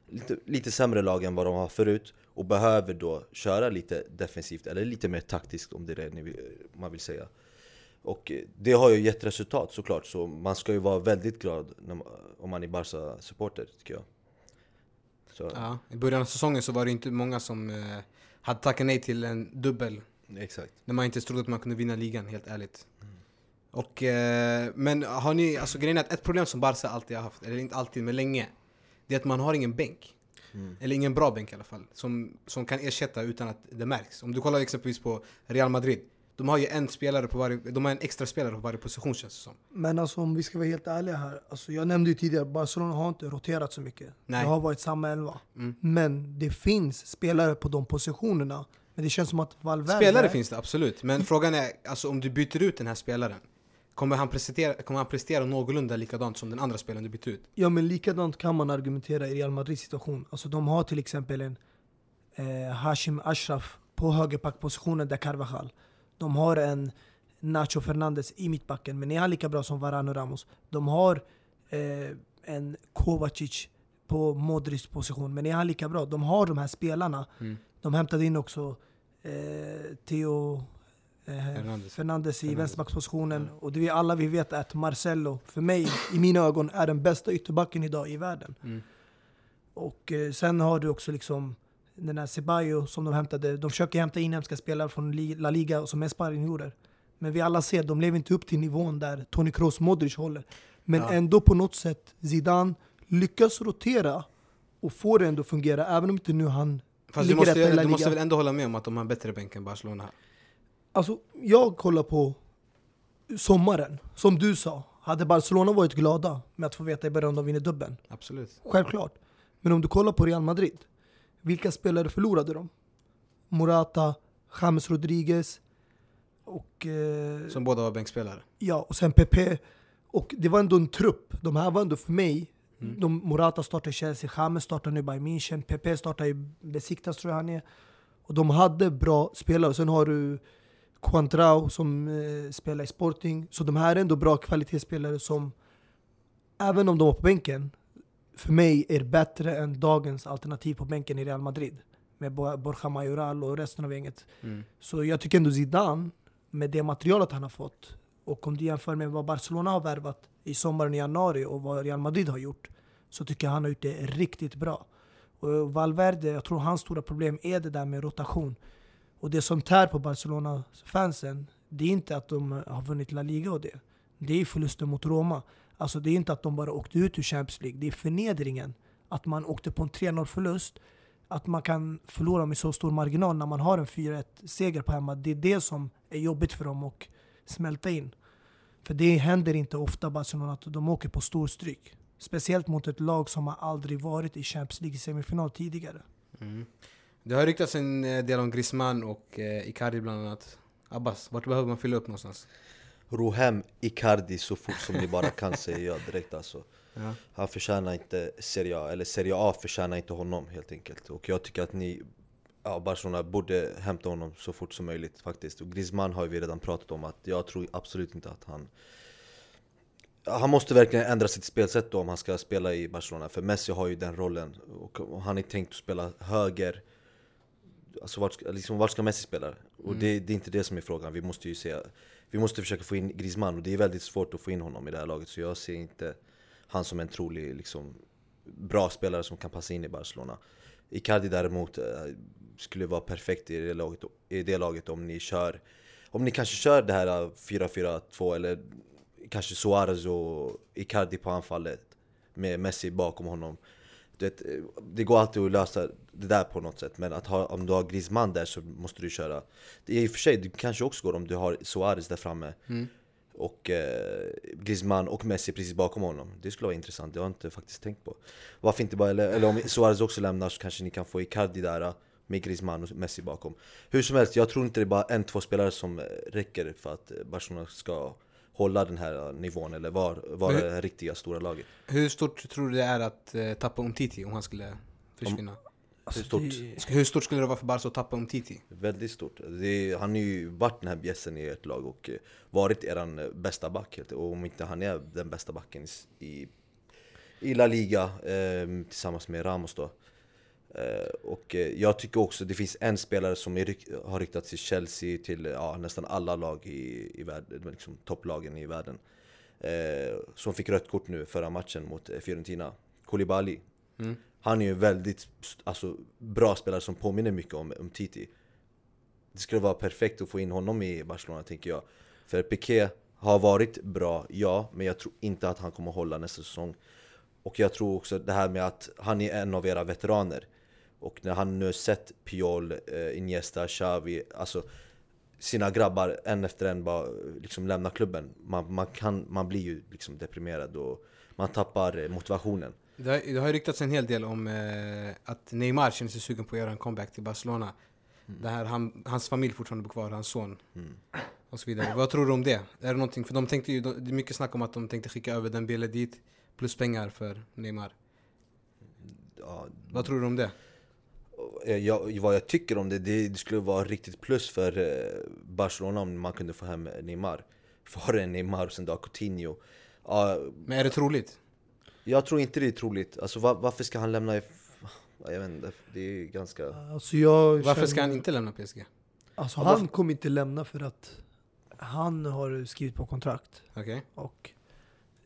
lite, lite sämre lag än vad de har förut och behöver då köra lite defensivt eller lite mer taktiskt om det är det vill, man vill säga. Och det har ju gett resultat såklart, så man ska ju vara väldigt glad man, om man är Barca-supporter tycker jag. Så, Ja, I början av säsongen så var det inte många som eh, hade tackat nej till en dubbel exakt. när man inte trodde att man kunde vinna ligan, helt ärligt. Och, eh, men har ni, alltså grejen är att ett problem som Barca alltid har haft, eller inte alltid men länge, det är att man har ingen bänk. Mm. Eller ingen bra bänk i alla fall, som, som kan ersätta utan att det märks. Om du kollar exempelvis på Real Madrid, de har ju en spelare på varje, de har en extra spelare på varje position känns det som. Men alltså om vi ska vara helt ärliga här. Alltså jag nämnde ju tidigare, Barcelona har inte roterat så mycket. Nej. Det har varit samma elva. Mm. Men det finns spelare på de positionerna. Men det känns som att Valverde... Spelare finns det absolut, men frågan är alltså om du byter ut den här spelaren, kommer han prestera, kommer han prestera någorlunda likadant som den andra spelaren du byter ut? Ja men likadant kan man argumentera i Real Madrids situation. Alltså de har till exempel en eh, Hashim Ashraf på högerbackpositionen där Carvajal. De har en Nacho Fernandes i mittbacken, men är han lika bra som Varane och Ramos? De har eh, en Kovacic på Modrics position, men är han lika bra? De har de här spelarna. Mm. De hämtade in också eh, Theo Fernandes. Fernandes i vänsterbackspositionen. Och det vi alla vi vet är att Marcelo, för mig, i mina ögon, är den bästa ytterbacken idag i världen. Mm. Och eh, sen har du också liksom den här Ceballos som de hämtade. De försöker hämta inhemska spelare från La Liga som är spanjorer. Men vi alla ser, de lever inte upp till nivån där Toni Kroos Modric håller. Men Ja. ändå på något sätt, Zidane lyckas rotera och får det ändå fungera, även om inte nu han Fast du ligger i måste, du måste väl ändå hålla med om att de har bättre bänk än Barcelona? Alltså, jag kollar på sommaren. Som du sa, hade Barcelona varit glada med att få veta i början om de vinner dubbeln. Absolut. Självklart. Men om du kollar på Real Madrid, vilka spelare förlorade de? Morata, James Rodriguez och, eh, Som båda var bänkspelare. ja, och sen Pepe. Och det var ändå en trupp. De här var ändå för mig. Mm. De, Morata startar i Chelsea, James startar nu i Bayern München, Pepe startar i Besiktas tror jag han är. Och de hade bra spelare. Sen har du Quantrao som eh, spelar i Sporting. Så de här är ändå bra kvalitetsspelare som, även om de var på bänken, för mig är bättre än dagens alternativ på bänken i Real Madrid. Med Bo- Borja Mayoral och resten av gänget. Mm. Så jag tycker ändå Zidane, med det materialet han har fått, och om du jämför med vad Barcelona har värvat i sommaren i januari och vad Real Madrid har gjort, så tycker jag han har gjort det riktigt bra. Och Valverde, jag tror hans stora problem är det där med rotation. Och det som tär på Barcelona-fansen, det är inte att de har vunnit La Liga och det. Det är förlusten mot Roma. Alltså det är inte att de bara åkte ut ur Champions League, det är förnedringen. Att man åkte på en 3-0 förlust, att man kan förlora med så stor marginal när man har en 4-1 seger på hemma. Det är det som är jobbigt för dem att smälta in. För det händer inte ofta Barcelona att de åker på stor stryk. Speciellt mot ett lag som har aldrig varit i Champions League semifinal tidigare. Mm. Det har ryktats en eh, del om Griezmann och eh, Icardi bland annat. Abbas, vart behöver man fylla upp någonstans? ro hem Icardi så fort som ni bara kan säger jag direkt alltså. [laughs] Ja. Han förtjänar inte Serie A, eller Serie A förtjänar inte honom helt enkelt. Och jag tycker att ni, ja, Barcelona borde hämta honom så fort som möjligt faktiskt. Och Griezmann har vi redan pratat om att jag tror absolut inte att han han måste verkligen ändra sitt spelsätt då om han ska spela i Barcelona, för Messi har ju den rollen och han är tänkt att spela höger Alltså vart, liksom, vart ska Messi spela? Och det, det är inte det som är frågan, vi måste ju se Vi måste försöka få in Griezmann och det är väldigt svårt att få in honom i det här laget. Så jag ser inte han som en trolig liksom, bra spelare som kan passa in i Barcelona. Icardi däremot eh, skulle vara perfekt i det laget, i det laget om ni kör Om ni kanske kör det här eh, 4-4-2 eller kanske Suarez och Icardi på anfallet med Messi bakom honom. Du vet, eh, det går alltid att lösa det där på något sätt Men att ha, om du har Griezmann där så måste du köra. Det är i och för sig, det kanske också går om du har Suarez där framme. Och eh, Griezmann och Messi precis bakom honom. Det skulle vara intressant, det har jag inte faktiskt tänkt på. Varför inte bara, eller, eller om Suarez också lämnar så kanske ni kan få Icardi där eh, med Griezmann och Messi bakom. Hur som helst, jag tror inte det är bara en, två spelare som eh, räcker för att eh, Barcelona ska hålla den här nivån eller vara var det riktiga stora laget. Hur stort tror du det är att eh, tappa Umtiti om han skulle försvinna? Hur stort? det- Hur stort skulle det vara för Barca att tappa Umtiti? Väldigt stort. Det han har ju varit den här bjässen i ert lag och eh, varit eh, bästa back. Och om inte han är den bästa backen i, i, La Liga eh, tillsammans med Ramos då. Eh, och eh, jag tycker också det finns en spelare som är, har ryktats till Chelsea, till ja, nästan alla lag i, i världen, liksom topplagen i världen. Eh, som fick rött kort nu förra matchen mot eh, Fiorentina. Koulibaly. Mm. Han är ju en väldigt alltså, bra spelare som påminner mycket om, om Titi. Det skulle vara perfekt att få in honom i Barcelona tänker jag. För Piqué har varit bra, ja, men jag tror inte att han kommer hålla nästa säsong. Och jag tror också det här med att han är en av era veteraner. Och när han nu har sett Piol, eh, Iniesta, Xavi, alltså sina grabbar en efter en bara liksom lämna klubben. Man, man, kan, man blir ju liksom deprimerad och man tappar motivationen. Det har, det har ryktats en hel del om eh, att Neymar känner sig sugen på att göra en comeback till Barcelona. Det här, han, hans familj fortfarande bor kvar, hans son. Och så vidare. Vad tror du om det? Är det någonting? För de tänkte ju, det är mycket snack om att de tänkte skicka över den bilden dit. Plus pengar för Neymar. Ja, Vad tror du om det? Eh, jag, vad jag tycker om det, det, det skulle vara riktigt plus för eh, Barcelona om man kunde få hem Neymar. Före Neymar och sen då Coutinho. Ja, Men är det troligt? Jag tror inte det är troligt. Alltså var, varför ska han lämna? Jag vet inte, det är ganska... Alltså jag Varför ska känner- han inte lämna PSG? Alltså han varför- kommer inte lämna för att han har skrivit på kontrakt. Okej? Och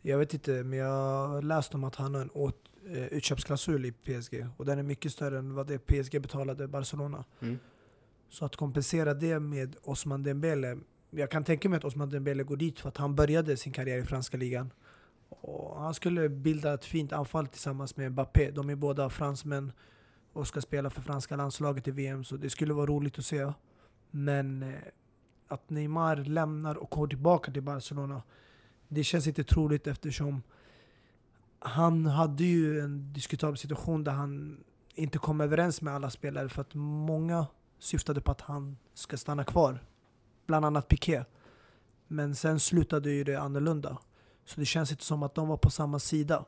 jag vet inte, men jag har läst om att han har en åt, eh, utköpsklausul i PSG. Och den är mycket större än vad det PSG betalade Barcelona. Mm. Så att kompensera det med Osman Dembele. Jag kan tänka mig att Osman Dembele går dit för att han började sin karriär i franska ligan. Och han skulle bilda ett fint anfall tillsammans med Mbappé. De är båda fransmän och ska spela för franska landslaget i VM. Så det skulle vara roligt att se. Men eh, att Neymar lämnar och går tillbaka till Barcelona. Det känns inte troligt eftersom han hade ju en diskutabel situation där han inte kom överens med alla spelare för att många syftade på att han ska stanna kvar. Bland annat Piqué. Men sen slutade ju det annorlunda. Så det känns inte som att de var på samma sida.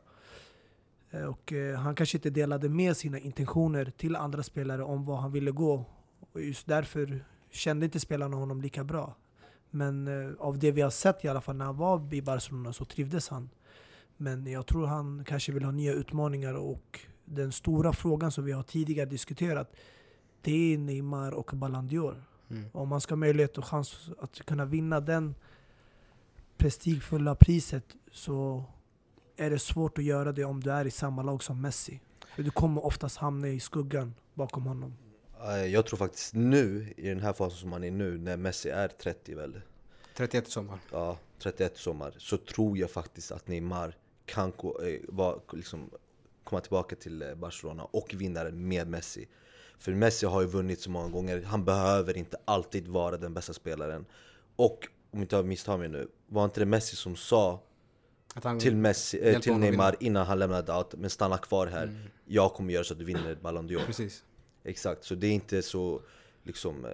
Eh, Och eh, han kanske inte delade med sina intentioner till andra spelare om vad han ville gå. Och just därför kände inte spelarna honom lika bra. Men eh, av det vi har sett i alla fall när han var i Barcelona så trivdes han. Men jag tror han kanske vill ha nya utmaningar och den stora frågan som vi har tidigare diskuterat det är Neymar och Ballon d'Or. Mm. Om man ska ha möjlighet och chans att kunna vinna den prestigefulla priset så är det svårt att göra det om du är i samma lag som Messi. För du kommer oftast hamna i skuggan bakom honom. Eh, Jag tror faktiskt nu, i den här fasen som han är nu, när Messi är 30 väl, 31 i sommar. ja, 31 sommar, så tror jag faktiskt att Neymar kan gå, eh, liksom, komma tillbaka till eh, Barcelona och vinna med Messi. För Messi har ju vunnit så många gånger, han behöver inte alltid vara den bästa spelaren. Och om inte jag misstar mig nu, var inte det Messi som sa Att till, Messi, Hjälpa till att Neymar innan han lämnade out, men stanna kvar här. Mm. Jag kommer göra så att du vinner Ballon d'Or. Precis. Exakt, så det är inte så liksom eh,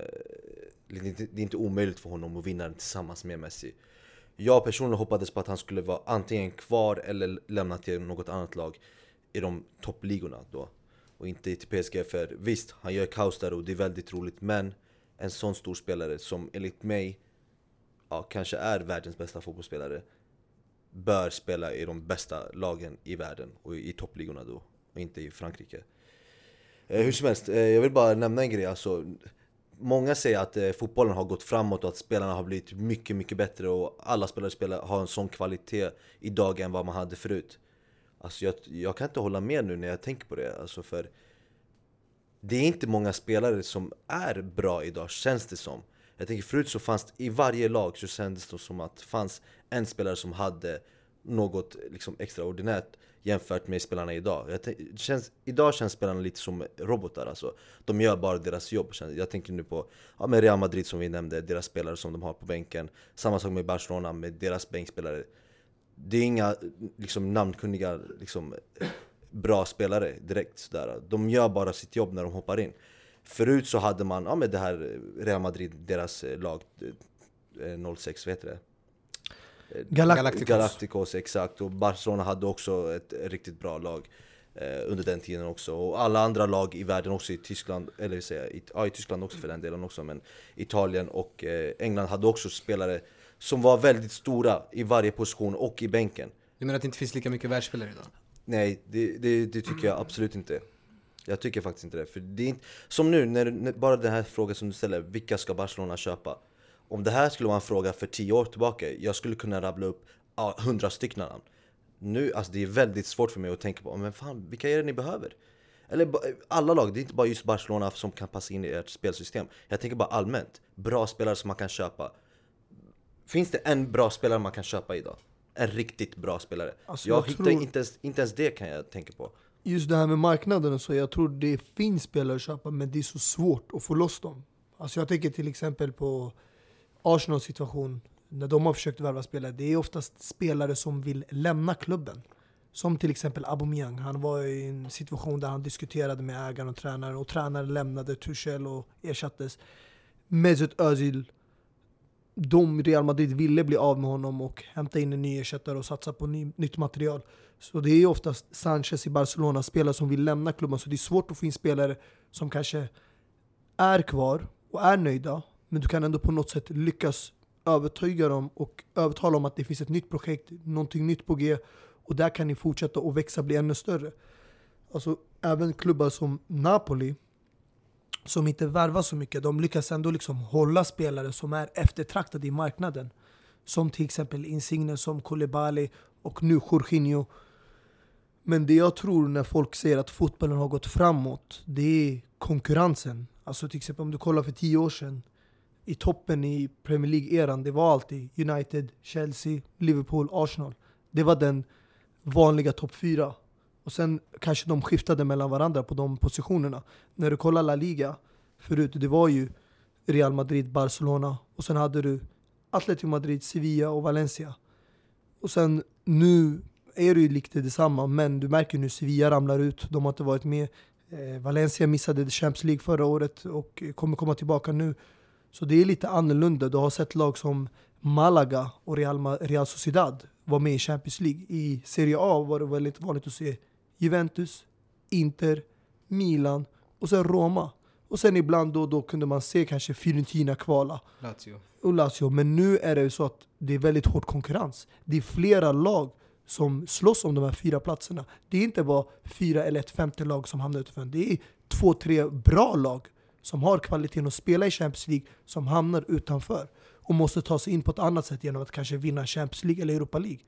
det är inte, det är inte omöjligt för honom att vinna den tillsammans med Messi. Jag personligen hoppades på att han skulle vara antingen kvar eller lämna till något annat lag i de toppligorna då. Och inte till PSG, för visst, han gör kaos där och det är väldigt roligt men en sån stor spelare som enligt mig ja, kanske är världens bästa fotbollsspelare bör spela i de bästa lagen i världen och i toppligorna då, och inte i Frankrike. Eh, hur som helst, eh, jag vill bara nämna en grej. Alltså, många säger att eh, fotbollen har gått framåt och att spelarna har blivit mycket, mycket bättre och alla spelare spelar, har en sån kvalitet idag än vad man hade förut. Alltså jag, jag kan inte hålla med nu när jag tänker på det. Alltså för det är inte många spelare som är bra idag, känns det som. Jag tänker förut så fanns det, i varje lag så kändes det som att det fanns en spelare som hade något liksom extraordinärt jämfört med spelarna idag. Jag tänk, känns, idag känns spelarna lite som robotar alltså. De gör bara deras jobb. Jag tänker nu på ja, med Real Madrid som vi nämnde, deras spelare som de har på bänken. Samma sak med Barcelona med deras bänkspelare. Det är inga liksom, namnkunniga, liksom, bra spelare direkt sådär. De gör bara sitt jobb när de hoppar in. Förut så hade man, ja med det här Real Madrid, deras lag 06, vad heter det? Galacticos. Galacticos, exakt. Och Barcelona hade också ett riktigt bra lag eh, under den tiden också. Och alla andra lag i världen också, i Tyskland, eller säga, i, ja, i Tyskland också för den delen också, men Italien och eh, England hade också spelare som var väldigt stora i varje position och i bänken. Du menar att det inte finns lika mycket världsspelare idag? Nej, det, det, det tycker jag absolut inte. Jag tycker faktiskt inte det. För det är inte, som nu, när, när, bara den här frågan som du ställer, vilka ska Barcelona köpa? Om det här skulle vara en fråga för tio år tillbaka, jag skulle kunna rabbla upp hundra stycken namn. Nu, alltså det är väldigt svårt för mig att tänka på, men fan, vilka är det ni behöver? Eller alla lag, det är inte bara just Barcelona som kan passa in i ert spelsystem. Jag tänker bara allmänt, bra spelare som man kan köpa. Finns det en bra spelare man kan köpa idag? En riktigt bra spelare? Alltså, jag, jag hittar tror... inte, ens, inte ens det kan jag tänka på. Just det här med marknaden och så, jag tror det finns spelare att köpa men det är så svårt att få loss dem. Alltså jag tänker till exempel på Arsenals situation, när de har försökt värva spelare, det är oftast spelare som vill lämna klubben. Som till exempel Aubameyang. Han var i en situation där han diskuterade med ägaren och tränaren och tränaren lämnade Tuchel och ersattes. Mesut Özil. De, Real Madrid, ville bli av med honom och hämta in en ny ersättare och satsa på ny, nytt material. Så det är ju oftast Sanchez i Barcelona, spelare som vill lämna klubben. Så det är svårt att få in spelare som kanske är kvar och är nöjda men du kan ändå på något sätt lyckas övertyga dem och övertala dem att det finns ett nytt projekt, någonting nytt på G. Och där kan ni fortsätta och växa, bli ännu större. Alltså även klubbar som Napoli, som inte värvar så mycket, de lyckas ändå liksom hålla spelare som är eftertraktade i marknaden. Som till exempel Insigne, som Koulibaly och nu Jorginho. Men det jag tror när folk säger att fotbollen har gått framåt, det är konkurrensen. Alltså till exempel om du kollar för tio år sedan, i toppen i Premier League-eran, det var alltid United, Chelsea, Liverpool, Arsenal. Det var den vanliga topp fyra. Och sen kanske de skiftade mellan varandra på de positionerna. När du kollar La Liga, förut, det var ju Real Madrid, Barcelona och sen hade du Atletico Madrid, Sevilla och Valencia. Och sen nu är det ju lite detsamma, men du märker nu Sevilla ramlar ut. De har inte varit med. Eh, Valencia missade Champions League förra året och kommer komma tillbaka nu. Så det är lite annorlunda. Du har sett lag som Malaga och Real, Real Sociedad var med i Champions League. I Serie A var det väldigt vanligt att se Juventus, Inter, Milan och sen Roma. Och sen ibland då och då kunde man se kanske Fiorentina kvala. Lazio. Och Lazio. Men nu är det så att det är väldigt hård konkurrens. Det är flera lag som slåss om de här fyra platserna. Det är inte bara fyra eller ett femte lag som hamnar utanför. Det är två, tre bra lag som har kvaliteten att spela i Champions League som hamnar utanför och måste ta sig in på ett annat sätt genom att kanske vinna Champions League eller Europa League.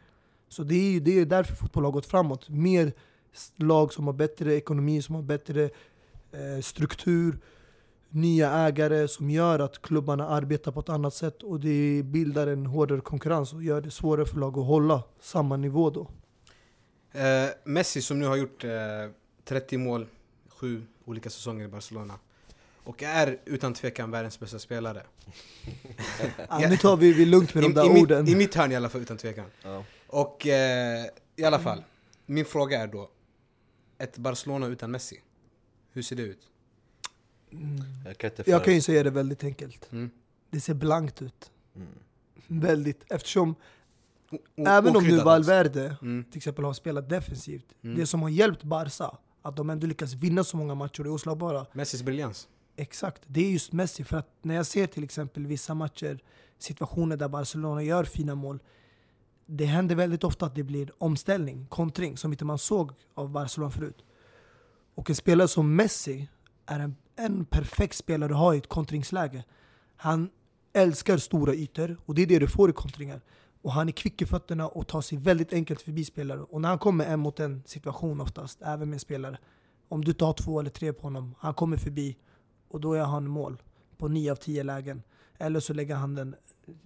Så det är, det är därför fotboll har gått framåt. Mer lag som har bättre ekonomi, som har bättre eh, struktur, nya ägare som gör att klubbarna arbetar på ett annat sätt och det bildar en hårdare konkurrens och gör det svårare för lag att hålla samma nivå då. Eh, Messi som nu har gjort eh, 30 mål, sju olika säsonger i Barcelona. Och är utan tvekan världens bästa spelare. [laughs] ja, nu tar vi, vi lugnt med I, de där i orden. Mitt, I mitt hörn i alla fall, utan tvekan. Ja. Och eh, i alla fall, min fråga är då, ett Barcelona utan Messi, hur ser det ut? Mm. Jag, kan jag, kan ju säga det väldigt enkelt. Mm. Det ser blankt ut. Mm. Väldigt, eftersom O- Även om nu Valverde Mm. till exempel har spelat defensivt. Mm. Det som har hjälpt Barca, att de ändå lyckas vinna så många matcher och är oslagbara. Messis briljans. Exakt, det är just Messi. För att när jag ser till exempel vissa matcher, situationer där Barcelona gör fina mål. Det händer väldigt ofta att det blir omställning, kontring, som inte man såg av Barcelona förut. Och en spelare som Messi är en, en perfekt spelare att ha i ett kontringsläge. Han älskar stora ytor och det är det du får i kontringar. Och han är kvick i fötterna och tar sig väldigt enkelt förbi spelare. Och när han kommer en mot en situation oftast, även med spelare. Om du tar två eller tre på honom, han kommer förbi och då är han mål på nio av tio lägen. Eller så lägger han den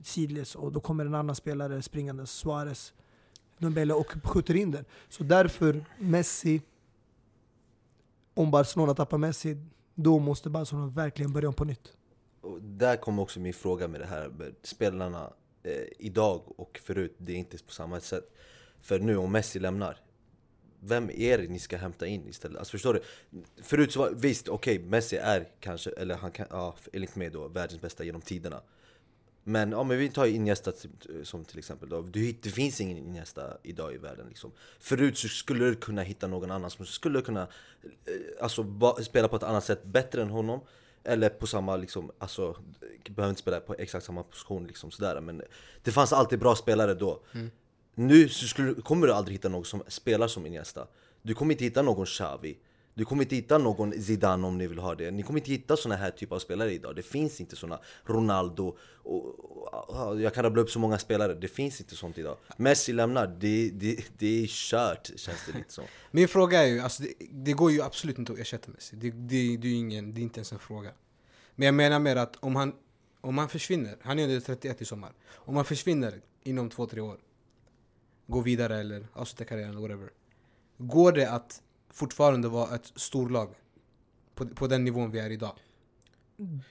sidleds och då kommer en annan spelare springande, Suarez, Nobele och skjuter in den. Så därför Messi, om Barcelona tappar Messi, då måste Barcelona verkligen börja om på nytt. Och där kommer också min fråga med det här med spelarna eh, idag och förut, det är inte på samma sätt. För nu om Messi lämnar, vem är det ni ska hämta in istället? Alltså förstår du? Förut så var visst, okej, Messi är kanske, eller han kan, ja, enligt mig då, världens bästa genom tiderna. Men ja, men vi tar Iniesta som till exempel då. Det finns ingen Iniesta idag i världen liksom. Förut så skulle du kunna hitta någon annan som skulle kunna eh, alltså, spela på ett annat sätt bättre än honom. Eller på samma, liksom, alltså, behöver inte spela på exakt samma position liksom sådär. Men det fanns alltid bra spelare då. Nu så skulle, kommer du aldrig hitta någon som spelar som Iniesta. Du kommer inte hitta någon Xavi. Du kommer inte hitta någon Zidane om ni vill ha det. Ni kommer inte hitta såna här typer av spelare idag. Det finns inte såna Ronaldo och, och, och jag kan rabbla upp så många spelare. Det finns inte sånt idag. Messi lämnar, det, det, det är kört känns det lite som. [laughs] Min fråga är ju, alltså det, det går ju absolut inte att ersätta Messi. Det, det, det, är ingen, det är inte ens en fråga. Men jag menar mer att om han, om han försvinner, han är under 31 i sommar. Om han försvinner inom 2-3 år, går vidare eller avslutar karriären, whatever. Går det att fortfarande vara ett storlag på, på den nivån vi är idag?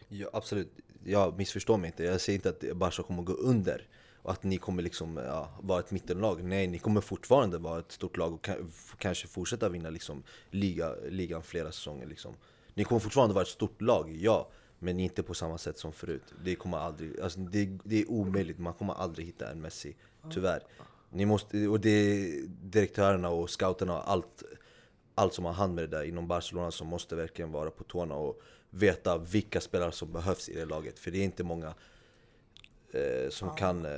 Ja, absolut, jag missförstår mig inte. Jag säger inte att Barca kommer gå under och att ni kommer liksom, ja, vara ett mittenlag. Nej, ni kommer fortfarande vara ett stort lag och kanske fortsätta vinna liksom, liga, ligan flera säsonger. Liksom. Ni kommer fortfarande vara ett stort lag, ja. Men inte på samma sätt som förut. Det, kommer aldrig, alltså, det, det är omöjligt, man kommer aldrig hitta en Messi. Tyvärr. Ni måste, och det är direktörerna och scouterna och allt, allt som har hand med det där inom Barcelona som måste verkligen vara på tårna och veta vilka spelare som behövs i det laget. För det är inte många eh, som kan eh,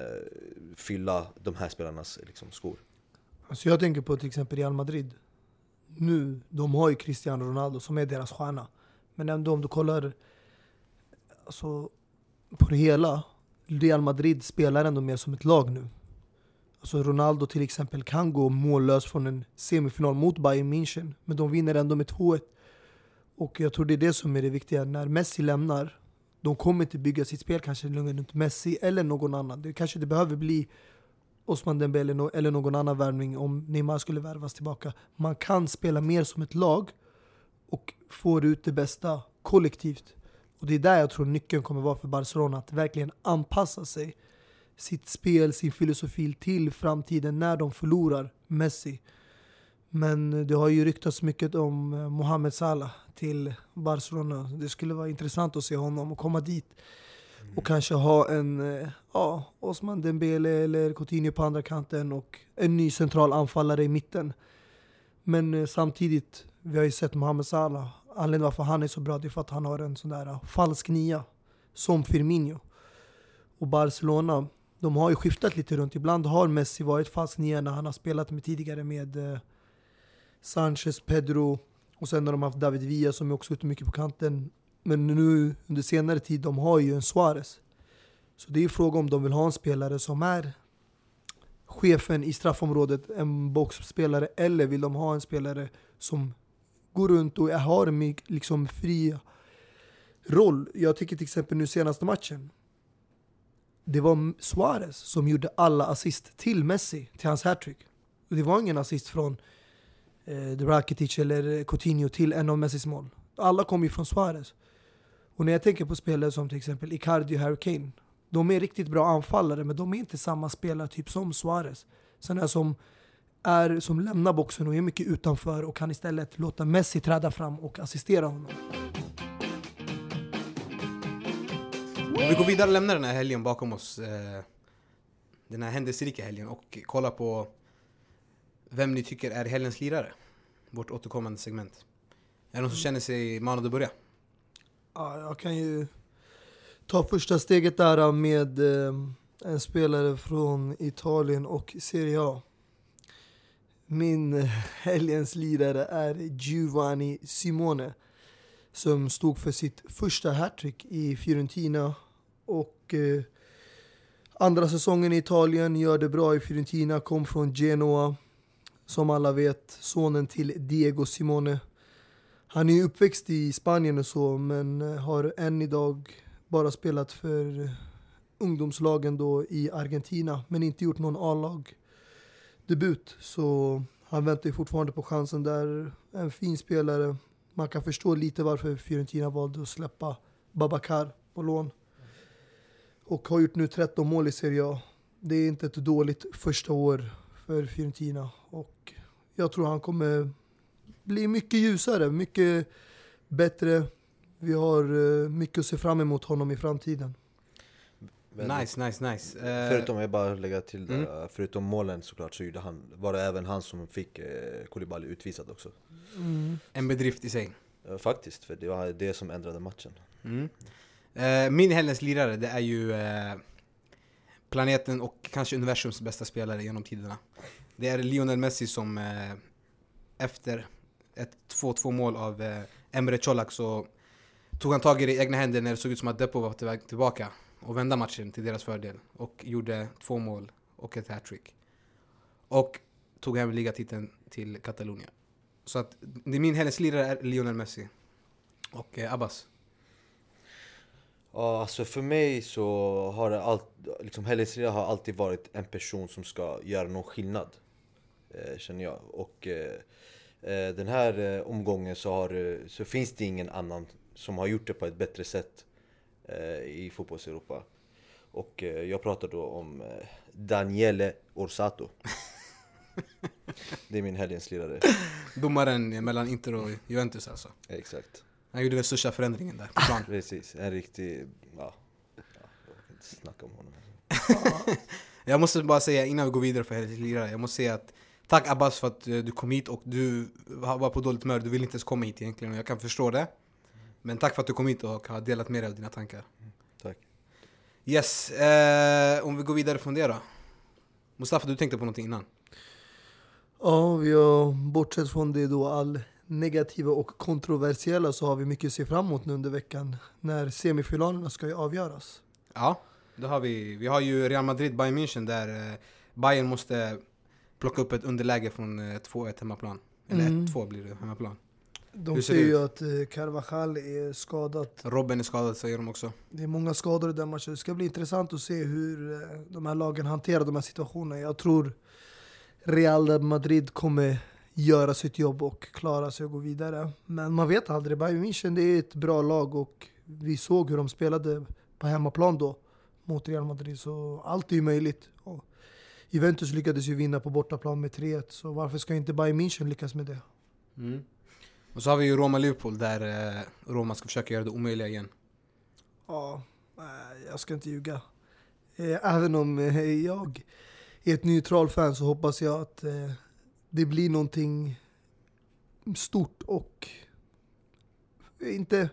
fylla de här spelarnas liksom, skor. Alltså jag tänker på till exempel Real Madrid. Nu, de har ju Cristiano Ronaldo som är deras stjärna. Men ändå om du kollar alltså, på det hela. Real Madrid spelar ändå mer som ett lag nu. Alltså Ronaldo till exempel kan gå mållös från en semifinal mot Bayern München. Men de vinner ändå med 2-1. Och jag tror det är det som är det viktiga. När Messi lämnar, de kommer inte bygga sitt spel kanske runt Messi eller någon annan. Det kanske det behöver bli Osman Dembele eller någon annan värvning om Neymar skulle värvas tillbaka. Man kan spela mer som ett lag och få ut det bästa kollektivt. Och det är där jag tror nyckeln kommer vara för Barcelona, att verkligen anpassa sig, sitt spel, sin filosofi till framtiden när de förlorar Messi. Men det har ju ryktats mycket om eh, Mohamed Salah till Barcelona. Det skulle vara intressant att se honom och komma dit och kanske ha en eh, ja, Osman Dembele eller Coutinho på andra kanten och en ny central anfallare i mitten. Men eh, samtidigt, vi har ju sett Mohamed Salah. Anledningen varför han är så bra det är för att han har en sån där falsk nia som Firmino. Och Barcelona, de har ju skiftat lite runt. Ibland har Messi varit falsk nia när han har spelat med tidigare med eh, Sanchez, Pedro och sen har de haft David Villa som är också ute mycket på kanten. Men nu under senare tid, de har ju en Suarez. Så det är fråga om de vill ha en spelare som är chefen i straffområdet, en boxspelare, eller vill de ha en spelare som går runt och har en liksom fri roll. Jag tycker till exempel nu senaste matchen. Det var Suarez som gjorde alla assist till Messi, till hans hattrick. Det var ingen assist från eh, Rakitic eller Coutinho till en av Messis mål. Alla kom ju från Suarez. Och när jag tänker på spelare som till exempel Icardi och Harry Kane. De är riktigt bra anfallare men de är inte samma spelartyp som Suarez. Sådana som, är, som lämnar boxen och är mycket utanför och kan istället låta Messi träda fram och assistera honom. Om vi går vidare och lämnar den här helgen bakom oss. Eh, den här händelserika helgen och kolla på vem ni tycker är helgens lirare. Vårt återkommande segment. Är det någon som känner sig manad att börja? Ja, jag kan ju ta första steget där med eh, en spelare från Italien och Serie A. Min eh, helgens lirare är Giovanni Simone som stod för sitt första hattrick i Fiorentina och eh, andra säsongen i Italien gör det bra i Fiorentina, kom från Genoa som alla vet, sonen till Diego Simone. Han är uppväxt i Spanien och så, men eh, har än idag bara spelat för eh, ungdomslagen då i Argentina, men inte gjort någon A-lag debut. Så han väntar ju fortfarande på chansen där. En fin spelare. Man kan förstå lite varför Fiorentina valde att släppa Babacar på lån. Och har gjort nu 13 mål i Serie A. Det är inte ett dåligt första år för Fiorentina. Och jag tror han kommer bli mycket ljusare, mycket bättre. Vi har eh, mycket att se fram emot honom i framtiden. Väldigt- Nice, nice, nice. Eh, Förutom, jag bara lägga till där, Mm. förutom målen såklart så gjorde han, var det även han som fick eh, Koulibaly utvisad också. Mm. En bedrift i sig. Faktiskt, för det var det som ändrade matchen. Mm. Eh, min helgens lirare, det är ju eh, planeten och kanske universums bästa spelare genom tiderna. Det är Lionel Messi som eh, efter ett 2-2 mål av Emre Colak så tog han tag i det i egna händer när det såg ut som att Depo var på väg tillbaka och vända matchen till deras fördel och gjorde två mål och ett hattrick. Och tog hem ligatiteln till Katalonien. Så att det- min helgens lirare är Lionel Messi. Och eh, Abbas. Ja, alltså för mig så har det allt, liksom Helens Lira har alltid varit en person som ska göra någon skillnad. Eh, känner jag. Och eh, eh, den här omgången så, har, så finns det ingen annan som har gjort det på ett bättre sätt eh, i fotbolls-Europa. Och jag pratar då om Daniele Orsato. [laughs] det är min helgens lirare. Domaren mellan Inter och Juventus alltså. Exakt. Han gjorde den största förändringen där på plan. [laughs] Precis, en riktig... Ja, ja, jag kan inte snacka om honom. [laughs] Jag måste bara säga innan vi går vidare för helgens lirare, jag måste säga att Tack Abbas för att eh, du kom hit och du var på dåligt humör, du ville inte ens komma hit egentligen och jag kan förstå det. Men tack för att du kom hit och har delat med dig av dina tankar. Tack. Yes, eh, om vi går vidare från det då. Mustafa, du tänkte på någonting innan? Ja, vi har bortsett från det då all negativa och kontroversiella så har vi mycket att se fram emot nu under veckan när semifinalerna ska ju avgöras. Ja, det har vi. Vi har ju Real Madrid, Bayern München där eh, Bayern måste plocka upp ett underläge från eh, 2-1 hemmaplan. Eller Mm. 1-2 blir det hemmaplan. De det ju att eh, Carvajal är skadad. Robben är skadad säger de också. Det är många skador i den matchen. Det ska bli intressant att se hur eh, de här lagen hanterar de här situationerna. Jag tror Real Madrid kommer göra sitt jobb och klara sig och gå vidare. Men man vet aldrig. Bayern München det är ett bra lag och vi såg hur de spelade på hemmaplan då mot Real Madrid. Så allt är ju möjligt. Och Juventus lyckades ju vinna på bortaplan med 3-1. Så varför ska inte Bayern München lyckas med det? Mm. Och så har vi ju Roma-Liverpool där eh, Roma ska försöka göra det omöjliga igen. Ja, jag ska inte ljuga. Eh, Även om eh, jag är ett neutral fan så hoppas jag att det blir någonting stort och inte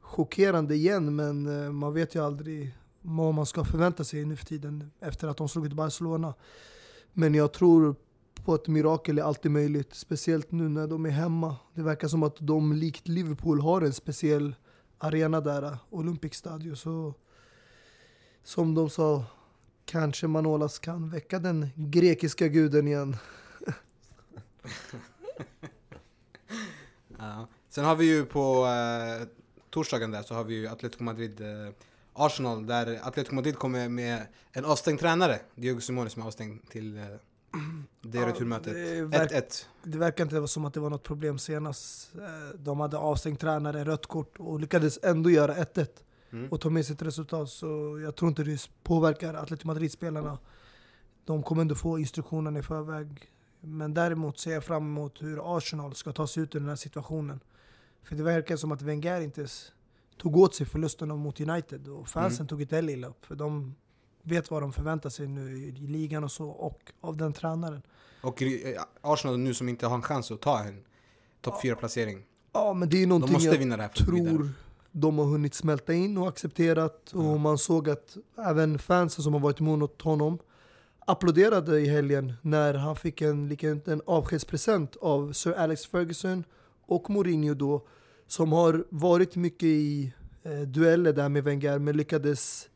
chockerande igen men eh, man vet ju aldrig vad man ska förvänta sig nu för tiden efter att de slog ut Barcelona. Men jag tror på ett mirakel är alltid möjligt, speciellt nu när de är hemma. Det verkar som att de likt Liverpool har en speciell arena där, Olympic Stadio. Så som de sa, kanske Manolas kan väcka den grekiska guden igen. Ja. Sen har vi ju på eh, torsdagen där så har vi ju Atletico Madrid eh, Arsenal där Atletico Madrid kommer med en avstängd tränare. Diego Simone som är avstängd till eh, det Ja, returmötet. det verk- 1-1. Det verkar inte som att det var något problem senast. Eh, De hade avstängt tränare, rött kort och lyckades ändå göra 1-1 Mm. och ta med sig ett resultat. Så jag tror inte det påverkar Atletico Madrid-spelarna. De kommer ändå få instruktionerna i förväg. Men däremot ser jag fram emot hur Arsenal ska ta sig ut ur den här situationen. För det verkar som att Wenger inte tog åt sig förlusten mot United och fansen Mm. tog inte heller illa upp. För de vet vad de förväntar sig nu i ligan och så, och av den tränaren. Och Arsenal nu som inte har en chans att ta en topp 4-placering. Ja, men det är De någonting måste jag vinna det här för vidare. tror de har hunnit smälta in och accepterat. Och Ja. man såg att även fansen som har varit emot honom applåderade i helgen när han fick en liten avskedspresent av Sir Alex Ferguson och Mourinho då, som har varit mycket i eh, dueller där med Wenger, men lyckades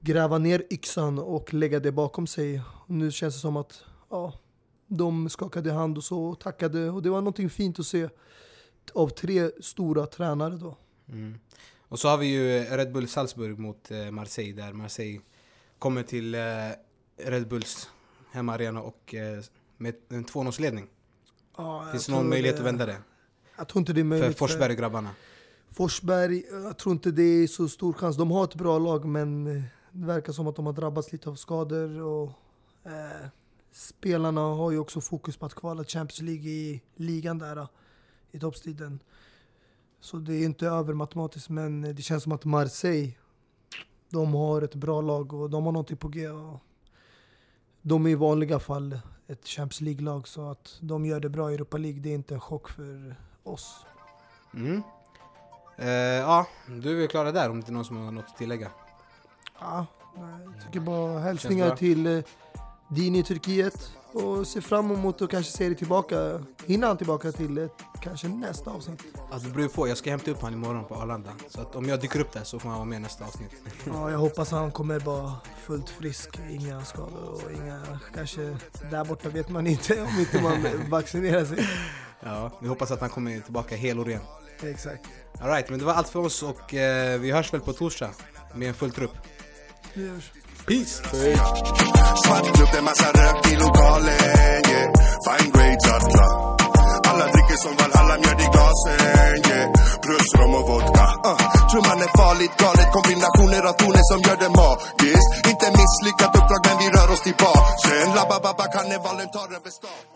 gräva ner yxan och lägga det bakom sig. Nu känns det som att ja, de skakade hand och så och tackade och det var någonting fint att se av tre stora tränare då. Mm. Och så har vi ju Red Bull Salzburg mot eh, Marseille där Marseille kommer till eh, Red Bulls hemmaarena och eh, med en 2-0-ledning. Ja, Finns det någon möjlighet det- att vända det? Jag tror inte det är För möjligt. Forsberg och grabbarna? Forsberg, jag tror inte det är så stor chans. De har ett bra lag men eh, det verkar som att de har drabbats lite av skador. Och, eh, spelarna har ju också fokus på att kvala Champions League i ligan där eh, i toppstriden. Så det är inte över matematiskt men det känns som att Marseille, de har ett bra lag och de har någonting på G. Och de är i vanliga fall ett Champions League-lag så att de gör det bra i Europa League det är inte en chock för oss. Mm. Eh, ja, du är väl klara där om det är någon som har något att tillägga. Ja, nej, jag tycker bara hälsningar till eh, Dini i Turkiet och ser fram emot att kanske se dig tillbaka, hinna han tillbaka till eh, kanske nästa avsnitt. Ja, det beror på, jag ska hämta upp honom imorgon på Arlanda. Så att om jag dyker upp där så får han vara med nästa avsnitt. [laughs] Ja, jag hoppas han kommer vara fullt frisk, inga skador och inga, kanske där borta vet man inte om inte man [laughs] vaccinerar sig. Ja, vi hoppas att han kommer tillbaka hel och ren. Exakt. Alright, men det var allt för oss och eh, vi hörs väl på torsdag med en full trupp. Vi hörs. Peace! Svart klubb, det är massa rök i lokalen yeah. Fine grades alla alla dricker som Valhalla, mjöd i glasen yeah. Plus rom och vodka uh. Tror man är farligt galet Kombinationer av toner som gör det magiskt Inte misslyckat uppdrag men vi rör oss till basen Labba babba karnevalen tar över stan